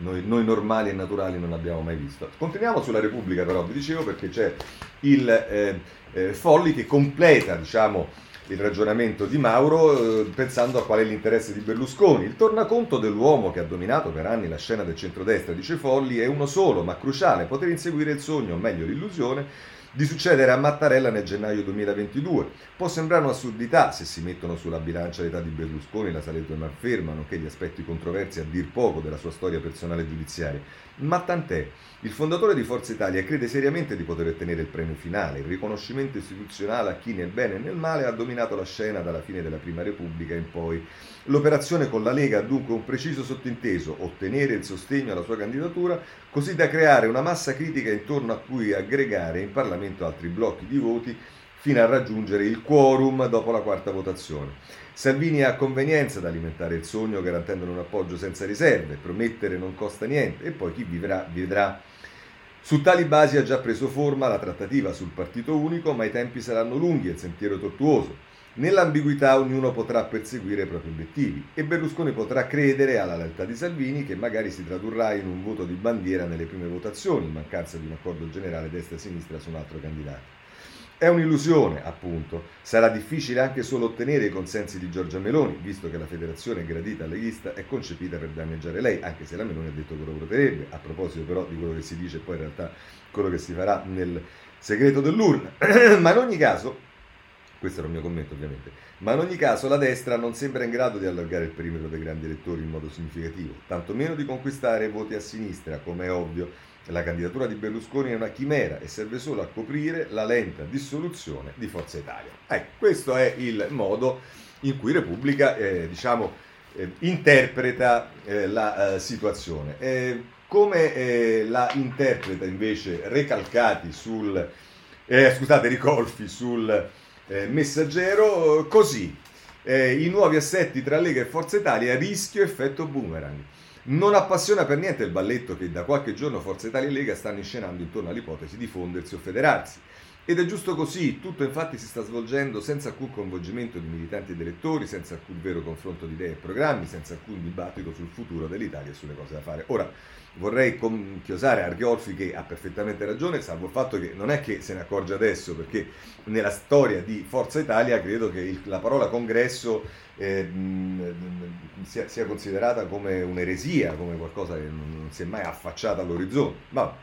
noi, noi, normali e naturali non abbiamo mai visto. Continuiamo sulla Repubblica però, vi dicevo, perché c'è il eh, eh, Folli che completa, diciamo, il ragionamento di Mauro eh, pensando a qual è l'interesse di Berlusconi. Il tornaconto dell'uomo che ha dominato per anni la scena del centrodestra, dice Folli, è uno solo, ma cruciale, poter inseguire il sogno, o meglio l'illusione, di succedere a Mattarella nel gennaio 2022. Può sembrare un'assurdità se si mettono sulla bilancia l'età di Berlusconi, la salute malferma, nonché gli aspetti controversi a dir poco della sua storia personale e giudiziaria. Ma tant'è. Il fondatore di Forza Italia crede seriamente di poter ottenere il premio finale, il riconoscimento istituzionale a chi nel bene e nel male ha dominato la scena dalla fine della Prima Repubblica in poi. L'operazione con la Lega ha dunque un preciso sottinteso, ottenere il sostegno alla sua candidatura, così da creare una massa critica intorno a cui aggregare in Parlamento altri blocchi di voti fino a raggiungere il quorum dopo la quarta votazione. Salvini ha convenienza ad alimentare il sogno garantendone un appoggio senza riserve, promettere non costa niente e poi chi vivrà vedrà. Su tali basi ha già preso forma la trattativa sul partito unico, ma i tempi saranno lunghi e il sentiero tortuoso. Nell'ambiguità ognuno potrà perseguire i propri obiettivi e Berlusconi potrà credere alla lealtà di Salvini che magari si tradurrà in un voto di bandiera nelle prime votazioni in mancanza di un accordo generale destra-sinistra su un altro candidato. È un'illusione, appunto. Sarà difficile anche solo ottenere i consensi di Giorgia Meloni, visto che la federazione gradita alleghista è concepita per danneggiare lei, anche se la Meloni ha detto che lo voterebbe. A proposito però di quello che si dice poi in realtà quello che si farà nel segreto dell'urna. Ma in ogni caso, questo era il mio commento ovviamente, ma in ogni caso la destra non sembra in grado di allargare il perimetro dei grandi elettori in modo significativo, tantomeno di conquistare voti a sinistra, come è ovvio la candidatura di Berlusconi è una chimera e serve solo a coprire la lenta dissoluzione di Forza Italia. Ecco, questo è il modo in cui Repubblica eh, diciamo, eh, interpreta eh, la eh, situazione. Eh, come eh, la interpreta invece Recalcati sul, scusate, Ricolfi sul messaggero, così. I nuovi assetti tra Lega e Forza Italia rischio effetto boomerang. Non appassiona per niente il balletto che da qualche giorno Forza Italia e Lega stanno inscenando intorno all'ipotesi di fondersi o federarsi. Ed è giusto così, tutto infatti si sta svolgendo senza alcun coinvolgimento di militanti ed elettori, senza alcun vero confronto di idee e programmi, senza alcun dibattito sul futuro dell'Italia e sulle cose da fare. Ora, vorrei chiosare Arghiolfi che ha perfettamente ragione, salvo il fatto che non è che se ne accorge adesso, perché nella storia di Forza Italia credo che il, la parola congresso eh, sia, sia, considerata come un'eresia, come qualcosa che non, non si è mai affacciata all'orizzonte. Ma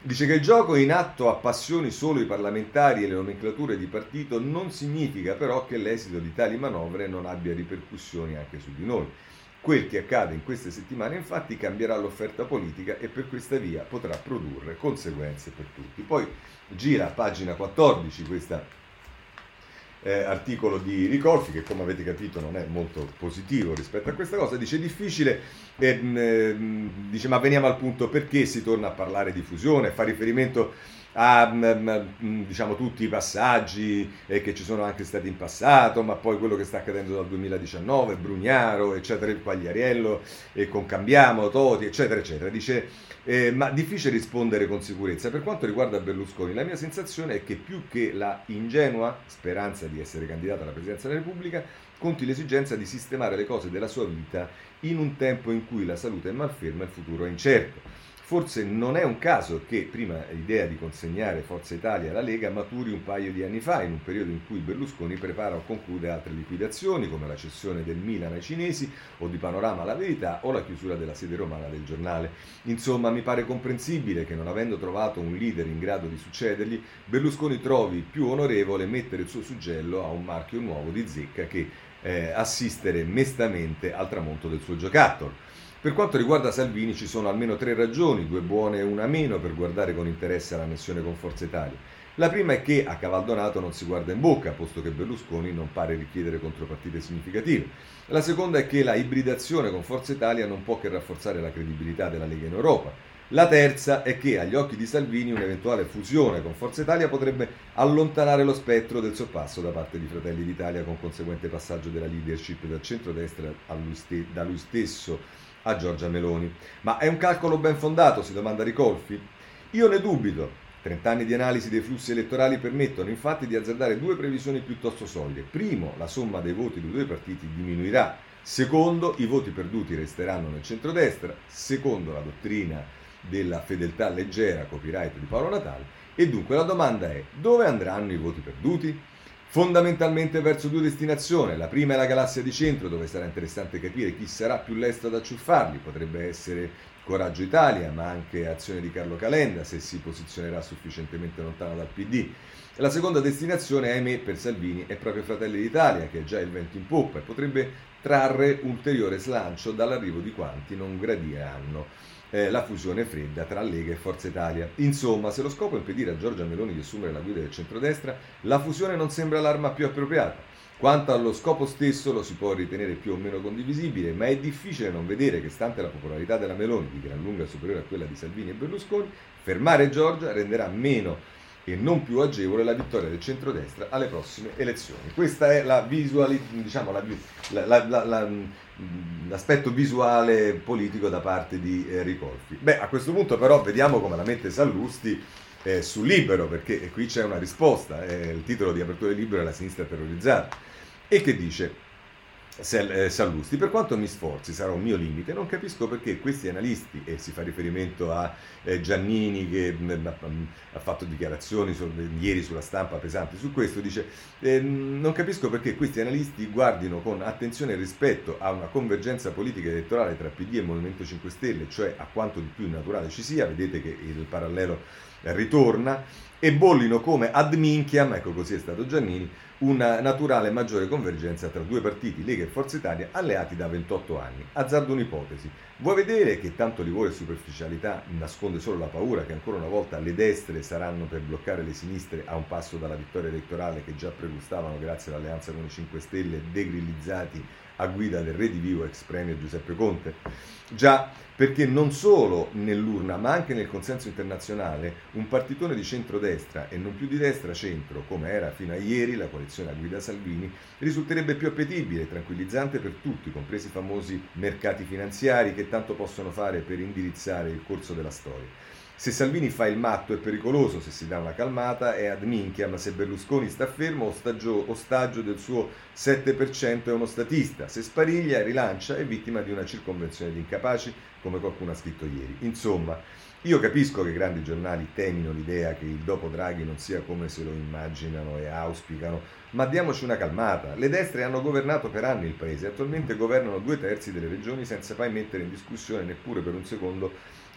dice che il gioco in atto appassioni solo i parlamentari e le nomenclature di partito non significa però che l'esito di tali manovre non abbia ripercussioni anche su di noi. Quel che accade in queste settimane infatti cambierà l'offerta politica e per questa via potrà produrre conseguenze per tutti. Poi gira a pagina 14 questa eh, articolo di Ricolfi che come avete capito non è molto positivo rispetto a questa cosa, dice difficile, eh, eh, dice ma veniamo al punto perché si torna a parlare di fusione, fa riferimento a diciamo, tutti i passaggi eh, che ci sono anche stati in passato, ma poi quello che sta accadendo dal 2019, Brugnaro, eccetera, il Quagliariello, e con Cambiamo, Toti, eccetera, eccetera. Dice, eh, ma difficile rispondere con sicurezza. Per quanto riguarda Berlusconi, la mia sensazione è che più che la ingenua speranza di essere candidato alla Presidenza della Repubblica, conti l'esigenza di sistemare le cose della sua vita in un tempo in cui la salute è malferma e il futuro è incerto. Forse non è un caso che prima l'idea di consegnare Forza Italia alla Lega maturi un paio di anni fa, in un periodo in cui Berlusconi prepara o conclude altre liquidazioni, come la cessione del Milan ai cinesi, o di Panorama alla Verità, o la chiusura della sede romana del giornale. Insomma, mi pare comprensibile che non avendo trovato un leader in grado di succedergli, Berlusconi trovi più onorevole mettere il suo suggello a un marchio nuovo di zecca che eh, assistere mestamente al tramonto del suo giocattolo. Per quanto riguarda Salvini ci sono almeno tre ragioni, due buone e una meno, per guardare con interesse alla missione con Forza Italia. La prima è che a Cavaldonato non si guarda in bocca, posto che Berlusconi non pare richiedere contropartite significative. La seconda è che la ibridazione con Forza Italia non può che rafforzare la credibilità della Lega in Europa. La terza è che agli occhi di Salvini un'eventuale fusione con Forza Italia potrebbe allontanare lo spettro del sorpasso da parte di Fratelli d'Italia con conseguente passaggio della leadership dal centrodestra lui ste- da lui stesso a Giorgia Meloni. Ma è un calcolo ben fondato, si domanda Ricolfi? Io ne dubito. 30 anni di analisi dei flussi elettorali permettono infatti di azzardare due previsioni piuttosto solide. Primo, la somma dei voti dei due partiti diminuirà. Secondo, i voti perduti resteranno nel centrodestra. Secondo la dottrina della fedeltà leggera copyright di Paolo Natale e dunque la domanda è dove andranno i voti perduti? Fondamentalmente verso due destinazioni, la prima è la galassia di centro dove sarà interessante capire chi sarà più lesto ad acciuffarli, potrebbe essere Coraggio Italia ma anche Azione di Carlo Calenda se si posizionerà sufficientemente lontano dal PD. La seconda destinazione, ahimè, per Salvini è proprio Fratelli d'Italia che è già il vento in poppa e potrebbe trarre ulteriore slancio dall'arrivo di quanti non gradiranno eh, la fusione fredda tra Lega e Forza Italia. Insomma, se lo scopo è impedire a Giorgia Meloni di assumere la guida del centrodestra, la fusione non sembra l'arma più appropriata. Quanto allo scopo stesso lo si può ritenere più o meno condivisibile, ma è difficile non vedere che, stante la popolarità della Meloni, di gran lunga superiore a quella di Salvini e Berlusconi, fermare Giorgia renderà meno e non più agevole la vittoria del centrodestra alle prossime elezioni. Questa è la visuali, diciamo, la, la, l'aspetto visuale politico da parte di eh, Ricolfi. Beh, a questo punto però vediamo come la mette Sallusti eh, sul libero, perché qui c'è una risposta, eh, il titolo di apertura del libro è La sinistra terrorizzata, e che dice eh, Sallusti. Per quanto mi sforzi, sarà un mio limite, non capisco perché questi analisti, e si fa riferimento a eh, Giannini che mm, mm, ha fatto dichiarazioni ieri sulla stampa pesanti su questo, dice eh, non capisco perché questi analisti guardino con attenzione rispetto a una convergenza politica elettorale tra PD e Movimento 5 Stelle, cioè a quanto di più naturale ci sia, vedete che il parallelo ritorna, e bollino come ad minchiam, ecco così è stato Giannini, una naturale maggiore convergenza tra due partiti, Lega e Forza Italia, alleati da 28 anni. Azzardo un'ipotesi. Vuoi vedere che tanto livore e superficialità nasconde solo la paura che ancora una volta le destre saranno per bloccare le sinistre a un passo dalla vittoria elettorale che già pregustavano grazie all'alleanza con i 5 Stelle, degrillizzati a guida del re di vivo ex premier Giuseppe Conte? Già, perché non solo nell'urna ma anche nel consenso internazionale un partitone di centrodestra e non più di destra-centro, come era fino a ieri la coalizione a guida Salvini, risulterebbe più appetibile e tranquillizzante per tutti, compresi i famosi mercati finanziari che tanto possono fare per indirizzare il corso della storia. Se Salvini fa il matto è pericoloso, se si dà una calmata è ad minchia, ma se Berlusconi sta fermo ostaggio, ostaggio del suo 7% è uno statista, se spariglia, rilancia, è vittima di una circonvenzione di incapaci, come qualcuno ha scritto ieri. Insomma, io capisco che i grandi giornali temino l'idea che il dopo Draghi non sia come se lo immaginano e auspicano, ma diamoci una calmata. Le destre hanno governato per anni il paese, attualmente governano due terzi delle regioni senza mai mettere in discussione neppure per un secondo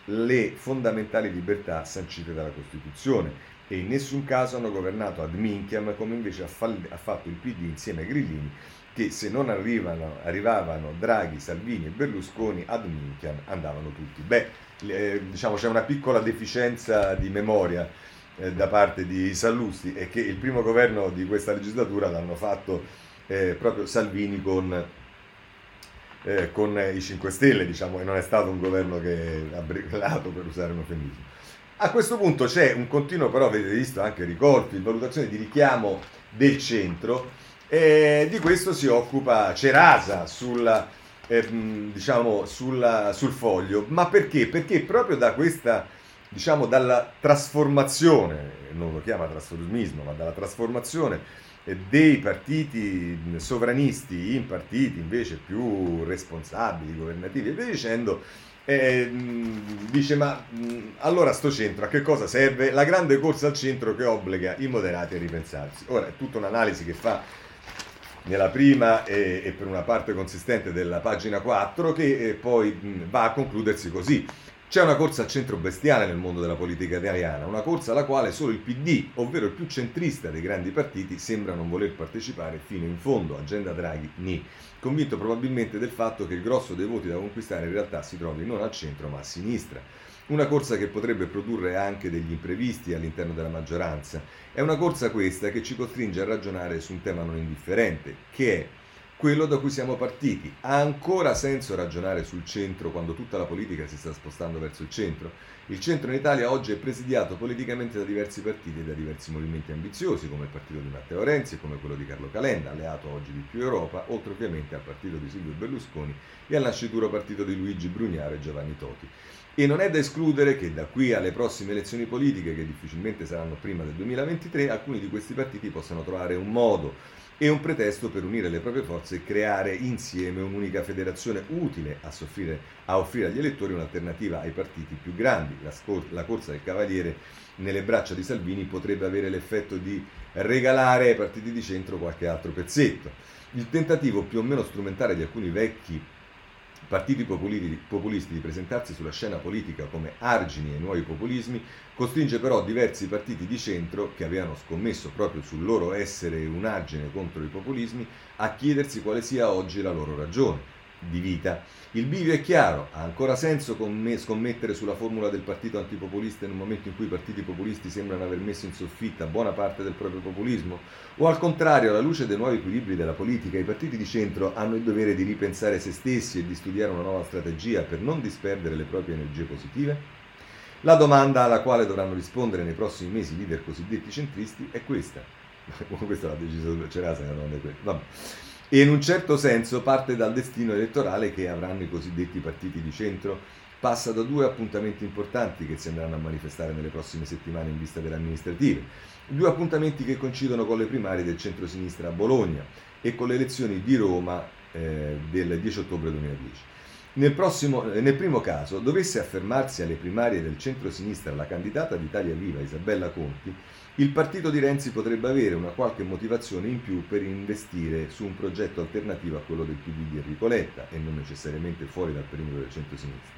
le fondamentali libertà sancite dalla Costituzione e in nessun caso hanno governato ad minchiam come invece ha, fall- ha fatto il PD insieme ai grillini che se non arrivano, arrivavano Draghi, Salvini e Berlusconi ad minchiam andavano tutti. Beh, eh, diciamo c'è una piccola deficienza di memoria eh, da parte di Sallusti e che il primo governo di questa legislatura l'hanno fatto eh, proprio Salvini con eh, con i 5 Stelle, diciamo, e non è stato un governo che ha brillato, per usare un eufemismo. A questo punto c'è un continuo, però avete visto anche ricordi, valutazione di richiamo del centro, e di questo si occupa Cerasa sulla, eh, diciamo, sulla, sul foglio. Ma perché? Perché proprio da questa, diciamo, dalla trasformazione, non lo chiama trasformismo, ma dalla trasformazione dei partiti sovranisti in partiti invece più responsabili, governativi e via dicendo, eh, dice ma allora sto centro a che cosa serve? La grande corsa al centro che obbliga i moderati a ripensarsi. Ora è tutta un'analisi che fa nella prima e, e per una parte consistente della pagina 4 che eh, poi mh, va a concludersi così. C'è una corsa a centro bestiale nel mondo della politica italiana, una corsa alla quale solo il PD, ovvero il più centrista dei grandi partiti, sembra non voler partecipare fino in fondo. Agenda Draghi, ni. Convinto probabilmente del fatto che il grosso dei voti da conquistare in realtà si trovi non al centro ma a sinistra. Una corsa che potrebbe produrre anche degli imprevisti all'interno della maggioranza. È una corsa questa che ci costringe a ragionare su un tema non indifferente, che è quello da cui siamo partiti. Ha ancora senso ragionare sul centro quando tutta la politica si sta spostando verso il centro? Il centro in Italia oggi è presidiato politicamente da diversi partiti e da diversi movimenti ambiziosi, come il partito di Matteo Renzi e come quello di Carlo Calenda, alleato oggi di più Europa, oltre ovviamente al partito di Silvio Berlusconi e al nascituro partito di Luigi Brugnaro e Giovanni Toti. E non è da escludere che da qui alle prossime elezioni politiche, che difficilmente saranno prima del 2023, alcuni di questi partiti possano trovare un modo e un pretesto per unire le proprie forze e creare insieme un'unica federazione utile a, soffrire, a offrire agli elettori un'alternativa ai partiti più grandi. La, scor- la corsa del Cavaliere nelle braccia di Salvini potrebbe avere l'effetto di regalare ai partiti di centro qualche altro pezzetto. Il tentativo più o meno strumentale di alcuni vecchi partiti populisti di presentarsi sulla scena politica come argini ai nuovi populismi, costringe però diversi partiti di centro, che avevano scommesso proprio sul loro essere un argine contro i populismi, a chiedersi quale sia oggi la loro ragione di vita. Il bivio è chiaro, ha ancora senso scommettere sulla formula del partito antipopulista in un momento in cui i partiti populisti sembrano aver messo in soffitta buona parte del proprio populismo? O al contrario, alla luce dei nuovi equilibri della politica, i partiti di centro hanno il dovere di ripensare se stessi e di studiare una nuova strategia per non disperdere le proprie energie positive? La domanda alla quale dovranno rispondere nei prossimi mesi i leader cosiddetti centristi è questa. Questa l'ha deciso Cerasa, la domanda è questa. Vabbè e in un certo senso parte dal destino elettorale che avranno i cosiddetti partiti di centro. Passa da due appuntamenti importanti che si andranno a manifestare nelle prossime settimane in vista delle amministrative. Due appuntamenti che coincidono con le primarie del centro-sinistra a Bologna e con le elezioni di Roma eh, del 10 ottobre 2010. Nel, prossimo, nel, primo caso, dovesse affermarsi alle primarie del centro-sinistra la candidata d'Italia Viva Isabella Conti, il partito di Renzi potrebbe avere una qualche motivazione in più per investire su un progetto alternativo a quello del PD di Enrico Letta e non necessariamente fuori dal perimetro del centro-sinistra.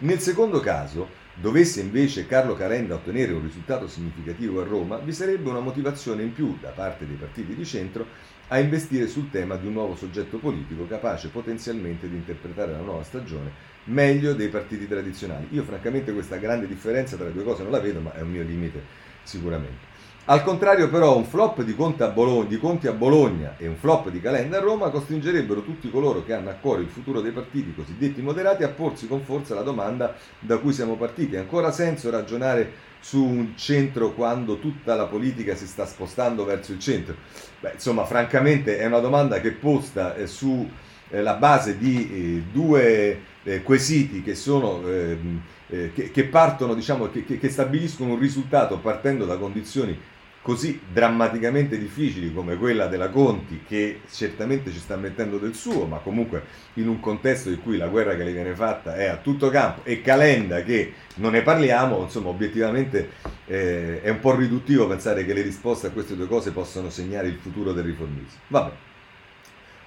Nel secondo caso, dovesse invece Carlo Calenda ottenere un risultato significativo a Roma, vi sarebbe una motivazione in più da parte dei partiti di centro a investire sul tema di un nuovo soggetto politico capace potenzialmente di interpretare la nuova stagione meglio dei partiti tradizionali. Io francamente questa grande differenza tra le due cose non la vedo, ma è un mio limite sicuramente. Al contrario però un flop di Conti, a Bologna, di Conti a Bologna e un flop di Calenda a Roma costringerebbero tutti coloro che hanno a cuore il futuro dei partiti cosiddetti moderati a porsi con forza la domanda da cui siamo partiti. Ha ancora senso ragionare su un centro quando tutta la politica si sta spostando verso il centro? Beh, insomma, francamente è una domanda che posta eh, sulla eh, base di eh, due eh, quesiti che sono ehm, eh, che, che, partono, diciamo, che, che, stabiliscono un risultato partendo da condizioni così drammaticamente difficili come quella della Conti, che certamente ci sta mettendo del suo, ma comunque in un contesto in cui la guerra che le viene fatta è a tutto campo, e Calenda che non ne parliamo, insomma, obiettivamente eh, è un po' riduttivo pensare che le risposte a queste due cose possano segnare il futuro del riformismo. Vabbè.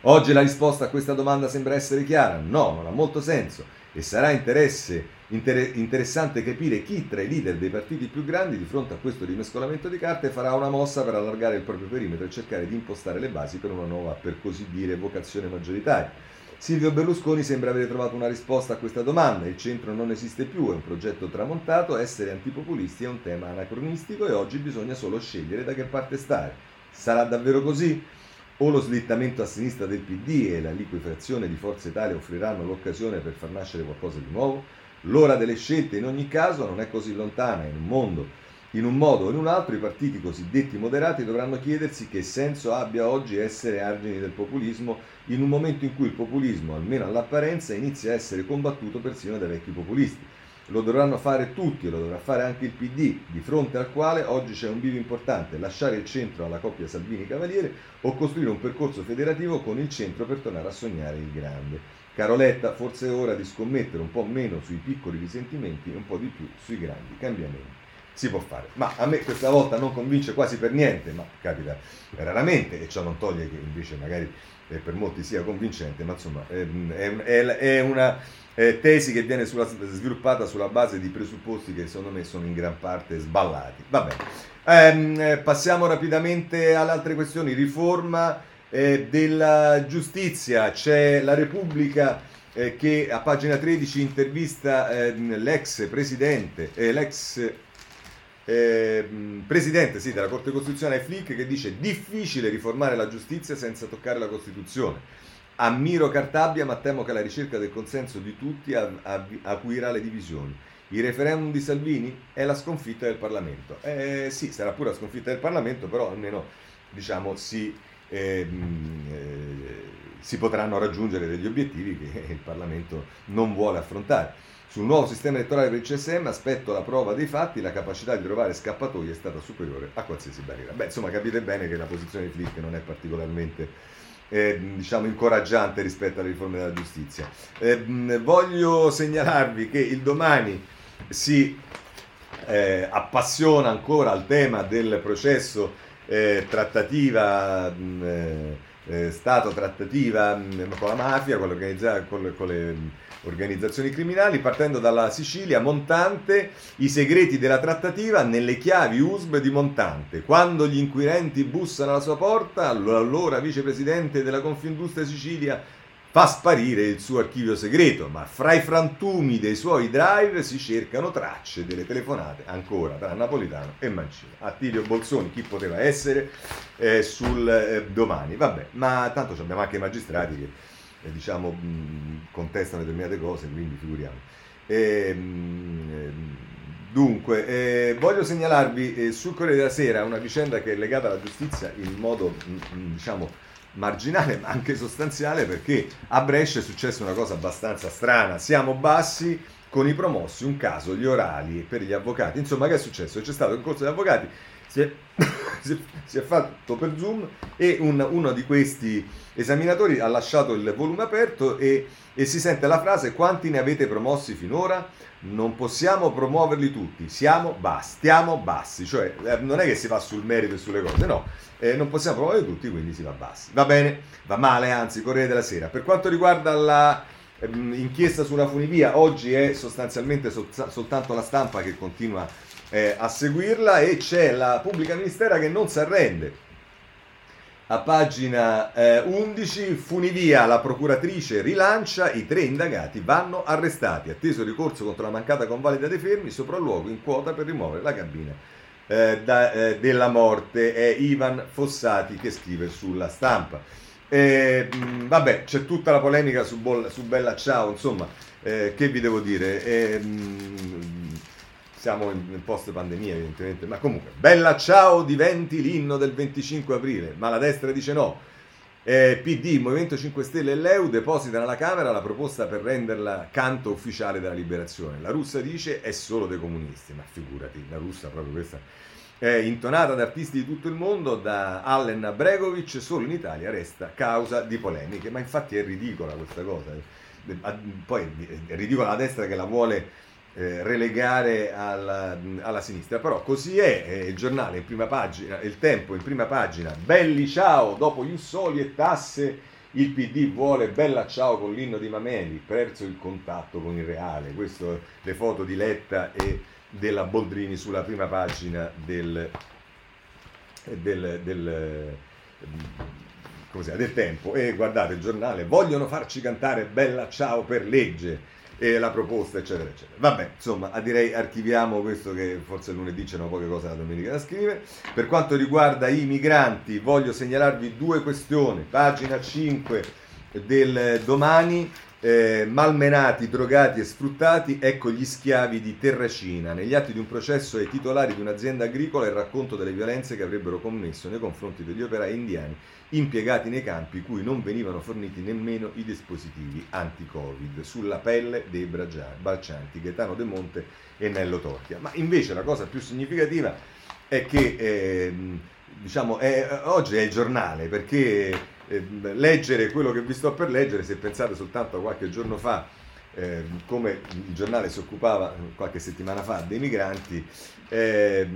Oggi la risposta a questa domanda sembra essere chiara? No, non ha molto senso e sarà interesse Inter- interessante capire chi tra i leader dei partiti più grandi di fronte a questo rimescolamento di carte farà una mossa per allargare il proprio perimetro e cercare di impostare le basi per una nuova, per così dire, vocazione maggioritaria. Silvio Berlusconi sembra aver trovato una risposta a questa domanda. Il centro non esiste più, è un progetto tramontato, essere antipopulisti è un tema anacronistico e oggi bisogna solo scegliere da che parte stare. Sarà davvero così? O lo slittamento a sinistra del PD e la liquefazione di Forza Italia offriranno l'occasione per far nascere qualcosa di nuovo? L'ora delle scelte in ogni caso non è così lontana, in un mondo, in un modo o in un altro i partiti cosiddetti moderati dovranno chiedersi che senso abbia oggi essere argini del populismo in un momento in cui il populismo, almeno all'apparenza, inizia a essere combattuto persino dai vecchi populisti. Lo dovranno fare tutti e lo dovrà fare anche il PD, di fronte al quale oggi c'è un bivio importante, lasciare il centro alla coppia Salvini-Cavaliere o costruire un percorso federativo con il centro per tornare a sognare il grande. Caroletta, forse è ora di scommettere un po' meno sui piccoli risentimenti e un po' di più sui grandi cambiamenti. si può fare. Ma a me questa volta non convince quasi per niente, ma capita raramente e ciò non toglie che invece magari eh, per molti sia convincente, ma insomma è, una tesi che viene sviluppata sulla base di presupposti che secondo me sono in gran parte sballati. Va bene. Ehm, passiamo rapidamente alle altre questioni. Riforma eh, della giustizia. C'è la Repubblica eh, che a pagina 13 intervista ehm, l'ex presidente, eh, l'ex ehm, presidente sì, della Corte Costituzionale Flick che dice difficile riformare la giustizia senza toccare la Costituzione. Ammiro Cartabia, ma temo che la ricerca del consenso di tutti acuirà le divisioni. Il referendum di Salvini è la sconfitta del Parlamento. Eh, sì, sarà pure la sconfitta del Parlamento, però almeno diciamo, si, eh, eh, si potranno raggiungere degli obiettivi che il Parlamento non vuole affrontare. Sul nuovo sistema elettorale per il CSM aspetto la prova dei fatti, la capacità di trovare scappatoie è stata superiore a qualsiasi barriera. Beh, insomma, capite bene che la posizione di Flick non è particolarmente eh, diciamo, incoraggiante rispetto alle riforme della giustizia. Eh, voglio segnalarvi che il domani si eh, appassiona ancora al tema del processo eh, trattativa, mh, eh, eh, Stato trattativa mh, con la mafia, con, con, con le organizzazioni criminali, partendo dalla Sicilia, Montante, i segreti della trattativa nelle chiavi USB di Montante. Quando gli inquirenti bussano alla sua porta, l'allora vicepresidente della Confindustria Sicilia fa sparire il suo archivio segreto, ma fra i frantumi dei suoi drive si cercano tracce delle telefonate ancora tra Napolitano e Mancino. Attilio Bolzoni, chi poteva essere eh, sul eh, domani? Vabbè, ma tanto abbiamo anche i magistrati che eh, diciamo, mh, contestano determinate cose, quindi figuriamo. E, mh, dunque, eh, voglio segnalarvi eh, sul Corriere della Sera una vicenda che è legata alla giustizia in modo, mh, diciamo, marginale ma anche sostanziale perché a Brescia è successa una cosa abbastanza strana. Siamo bassi con i promossi, un caso, gli orali per gli avvocati. Insomma, che è successo? C'è stato un corso di avvocati, si è, si è fatto per Zoom e un, uno di questi esaminatori ha lasciato il volume aperto e, e si sente la frase quanti ne avete promossi finora? Non possiamo promuoverli tutti, siamo bassi, stiamo bassi, cioè eh, non è che si va sul merito e sulle cose, no, eh, non possiamo promuovere tutti, quindi si va bassi. Va bene, va male, anzi, Corriere della Sera. Per quanto riguarda la ehm, inchiesta sulla funivia, oggi è sostanzialmente sol- soltanto la stampa che continua eh, a seguirla e c'è la pubblica ministera che non si arrende a pagina eh, 11, Funivia, la procuratrice rilancia, i tre indagati vanno arrestati. Atteso ricorso contro la mancata convalida dei fermi, sopralluogo in quota per rimuovere la cabina eh, da, eh, della morte. È Ivan Fossati che scrive sulla stampa. Eh, mh, vabbè, c'è tutta la polemica su, su Bella Ciao, insomma, eh, che vi devo dire? Eh, mh, siamo in, in post pandemia evidentemente, ma comunque, Bella Ciao diventi l'inno del 25 aprile, ma la destra dice no. Eh, PD, Movimento 5 Stelle e l'EU depositano alla Camera la proposta per renderla canto ufficiale della liberazione. La russa dice è solo dei comunisti, ma figurati, la russa proprio questa è intonata da artisti di tutto il mondo, da Allen a Bregovic, solo in Italia resta causa di polemiche, ma infatti è ridicola questa cosa. Eh, poi è ridicola la destra che la vuole eh, relegare alla, alla, sinistra. Però così è, eh, il giornale in prima pagina, il tempo in prima pagina, belli ciao, dopo Jussoli e tasse il PD vuole bella ciao con l'inno di Mameli, perso il contatto con il reale. Queste le foto di Letta e della Boldrini sulla prima pagina del, del, del, del tempo. E guardate il giornale, vogliono farci cantare bella ciao per legge e la proposta, eccetera, eccetera. Vabbè, insomma, direi archiviamo questo che forse lunedì c'erano poche cose la domenica da scrivere. Per quanto riguarda i migranti, voglio segnalarvi due questioni. Pagina 5 del domani. Eh, malmenati, drogati e sfruttati, ecco gli schiavi di Terracina. Negli atti di un processo ai titolari di un'azienda agricola il racconto delle violenze che avrebbero commesso nei confronti degli operai indiani impiegati nei campi cui non venivano forniti nemmeno i dispositivi anti-Covid sulla pelle dei braccianti Gaetano De Monte e Nello Torchia. Ma invece la cosa più significativa è che eh, diciamo, è, oggi è il giornale perché eh, leggere quello che vi sto per leggere, se pensate soltanto a qualche giorno fa eh, come il giornale si occupava qualche settimana fa dei migranti, eh,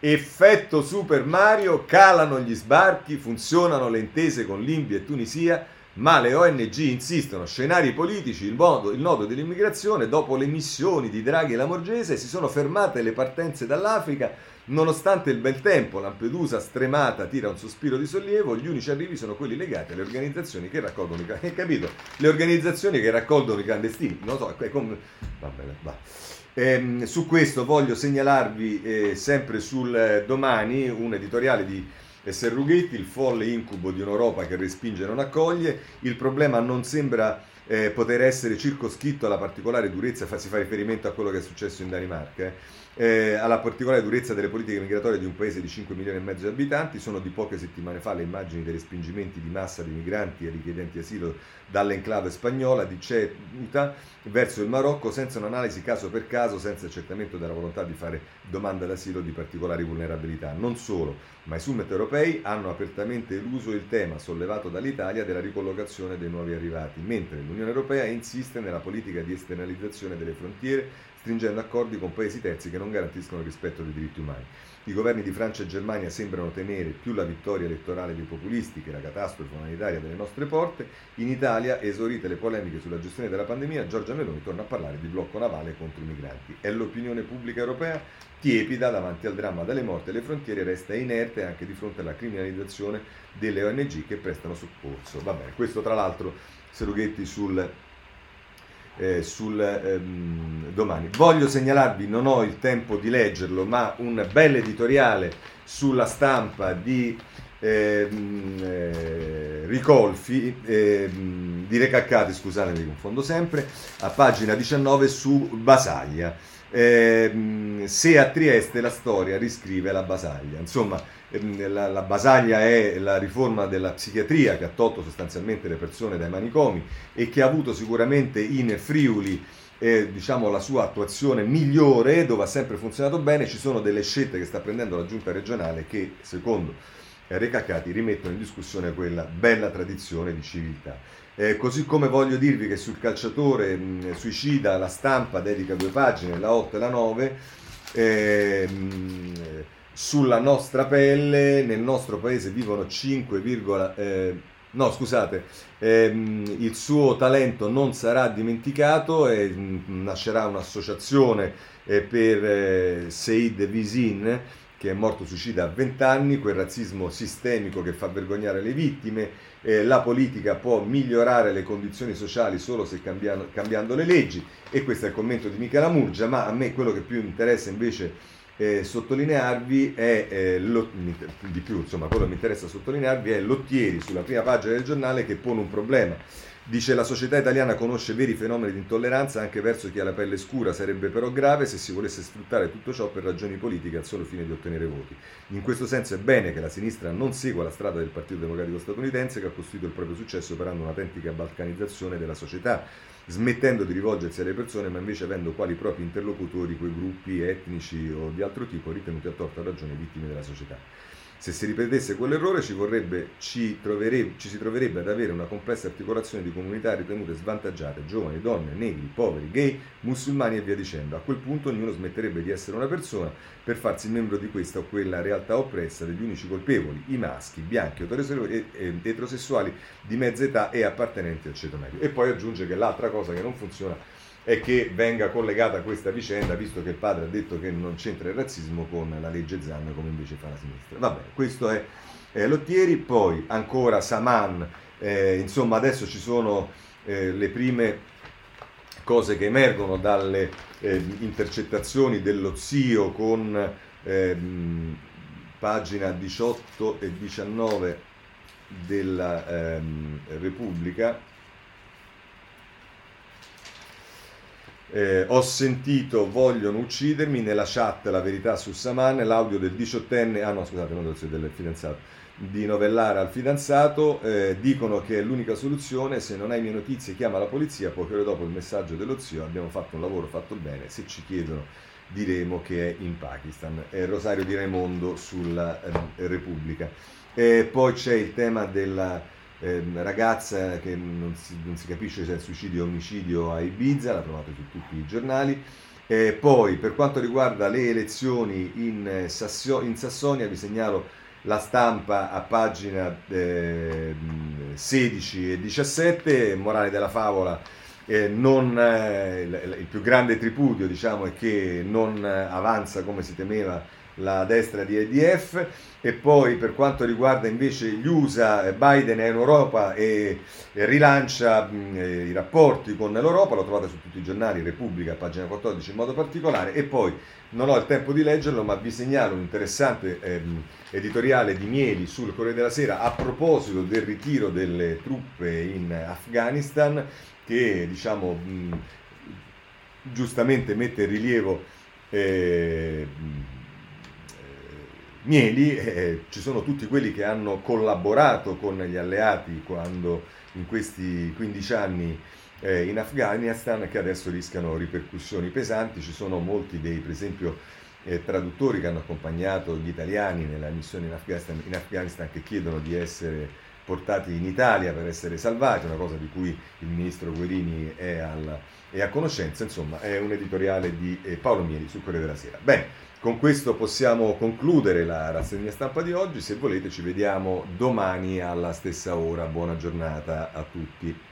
effetto Super Mario, calano gli sbarchi, funzionano le intese con Libia e Tunisia, ma le ONG insistono, scenari politici, il, modo, il nodo dell'immigrazione, dopo le missioni di Draghi e Lamorgese si sono fermate le partenze dall'Africa, nonostante il bel tempo, Lampedusa stremata tira un sospiro di sollievo, gli unici arrivi sono quelli legati alle organizzazioni che raccolgono i clandestini. capito? Le organizzazioni che raccolgono i clandestini, non so, è come... Va bene, va. Ehm, su questo voglio segnalarvi eh, sempre sul eh, domani un editoriale di Serrughetti, il folle incubo di un'Europa che respinge e non accoglie, il problema non sembra eh, poter essere circoscritto alla particolare durezza, si fa riferimento a quello che è successo in Danimarca, eh eh, alla particolare durezza delle politiche migratorie di un paese di 5 milioni e mezzo di abitanti. Sono di poche settimane fa le immagini dei respingimenti di massa di migranti e richiedenti asilo dall'enclave spagnola di Ceuta verso il Marocco senza un'analisi caso per caso, senza accertamento della volontà di fare domanda d'asilo di particolari vulnerabilità. Non solo, ma i summit europei hanno apertamente eluso il tema sollevato dall'Italia della ricollocazione dei nuovi arrivati, mentre l'Unione Europea insiste nella politica di esternalizzazione delle frontiere stringendo accordi con paesi terzi che non garantiscono il rispetto dei diritti umani. I governi di Francia e Germania sembrano tenere più la vittoria elettorale dei populisti che la catastrofe umanitaria delle nostre porte. In Italia, esaurite le polemiche sulla gestione della pandemia, Giorgia Meloni torna a parlare di blocco navale contro i migranti. È l'opinione pubblica europea tiepida davanti al dramma delle morti alle frontiere, resta inerte anche di fronte alla criminalizzazione delle ONG che prestano soccorso. Va bene, questo tra l'altro Serughetti sul eh, sul ehm, domani. Voglio segnalarvi, non ho il tempo di leggerlo, ma un bel editoriale sulla stampa di ehm, eh, Ricolfi, ehm, di Recaccati, scusate confondo sempre, a pagina 19 su Basaglia. Eh, se a Trieste la storia riscrive la Basaglia. Insomma, ehm, la, la, Basaglia è la riforma della psichiatria che ha tolto sostanzialmente le persone dai manicomi e che ha avuto sicuramente in Friuli eh, diciamo, la sua attuazione migliore, dove ha sempre funzionato bene. Ci sono delle scelte che sta prendendo la giunta regionale che, secondo Recaccati, rimettono in discussione quella bella tradizione di civiltà. Eh, così come voglio dirvi che sul calciatore mh, suicida la stampa dedica due pagine, la 8 e la 9, eh, mh, sulla nostra pelle, nel nostro paese vivono 5, eh, no scusate, ehm, il suo talento non sarà dimenticato e mh, nascerà un'associazione eh, per eh, Seid Visin che è morto suicida a 20 anni, quel razzismo sistemico che fa vergognare le vittime, eh, la politica può migliorare le condizioni sociali solo se cambiano, cambiando le leggi e questo è il commento di Michela Murgia, ma a me quello che più interessa invece eh, sottolinearvi è eh, lo, di più, insomma, quello che mi interessa sottolinearvi è Lottieri sulla prima pagina del giornale che pone un problema Dice la società italiana conosce veri fenomeni di intolleranza anche verso chi ha la pelle scura, sarebbe però grave se si volesse sfruttare tutto ciò per ragioni politiche al solo fine di ottenere voti. In questo senso è bene che la sinistra non segua la strada del Partito Democratico statunitense che ha costruito il proprio successo operando un'autentica balcanizzazione della società, smettendo di rivolgersi alle persone ma invece avendo quali propri interlocutori quei gruppi etnici o di altro tipo ritenuti a torto a ragione vittime della società. Se si ripetesse quell'errore ci, vorrebbe, ci, ci, si troverebbe ad avere una complessa articolazione di comunità ritenute svantaggiate, giovani, donne, negri, poveri, gay, musulmani e via dicendo. A quel punto ognuno smetterebbe di essere una persona per farsi membro di questa o quella realtà oppressa degli unici colpevoli, i maschi, bianchi, eterosessuali di mezza età e appartenenti al ceto medio. E poi aggiunge che l'altra cosa che non funziona è che venga collegata questa vicenda, visto che il padre ha detto che non c'entra il razzismo con la legge Zanna come invece fa la sinistra. Vabbè, questo è eh, Lottieri, poi ancora Saman, eh, insomma adesso ci sono eh, le prime cose che emergono dalle eh, intercettazioni dello zio con ehm, pagina 18 e 19 della ehm, Repubblica Eh, ho sentito vogliono uccidermi nella chat la verità su Saman, l'audio del diciottenne, ah no scusate, non del fidanzato, di novellare al fidanzato, eh, dicono che è l'unica soluzione, se non hai mie notizie chiama la polizia, poche ore dopo il messaggio dello zio, abbiamo fatto un lavoro fatto bene, se ci chiedono diremo che è in Pakistan. È Rosario di Raimondo sulla eh, Repubblica. poi c'è il tema della eh, ragazza che non si, non si, capisce se è suicidio o omicidio a Ibiza, la trovate su tutti i giornali. Eh, poi per quanto riguarda le elezioni in, Sassio, in Sassonia vi segnalo la stampa a pagina eh, 16 e 17, morale della favola, eh, non, eh, il, il, più grande tripudio diciamo, è che non avanza come si temeva la destra di EDF e poi per quanto riguarda invece gli USA, Biden è in Europa e, rilancia mh, eh, i rapporti con l'Europa, lo trovate su tutti i giornali, Repubblica, pagina 14 in modo particolare. E poi non ho il tempo di leggerlo ma vi segnalo un interessante ehm, editoriale di Mieli sul Corriere della Sera a proposito del ritiro delle truppe in Afghanistan che diciamo mh, giustamente mette in rilievo eh, Mieli, eh, ci sono tutti quelli che hanno collaborato con gli alleati quando in questi 15 anni eh, in Afghanistan che adesso rischiano ripercussioni pesanti, ci sono molti dei per esempio eh, traduttori che hanno accompagnato gli italiani nella missione in Afghanistan, in Afghanistan che chiedono di essere portati in Italia per essere salvati, una cosa di cui il ministro Guerini è, al, è a conoscenza, insomma è un editoriale di eh, Paolo Mieli sul Corriere della Sera. Bene, con questo possiamo concludere la rassegna stampa di oggi, se volete ci vediamo domani alla stessa ora, buona giornata a tutti.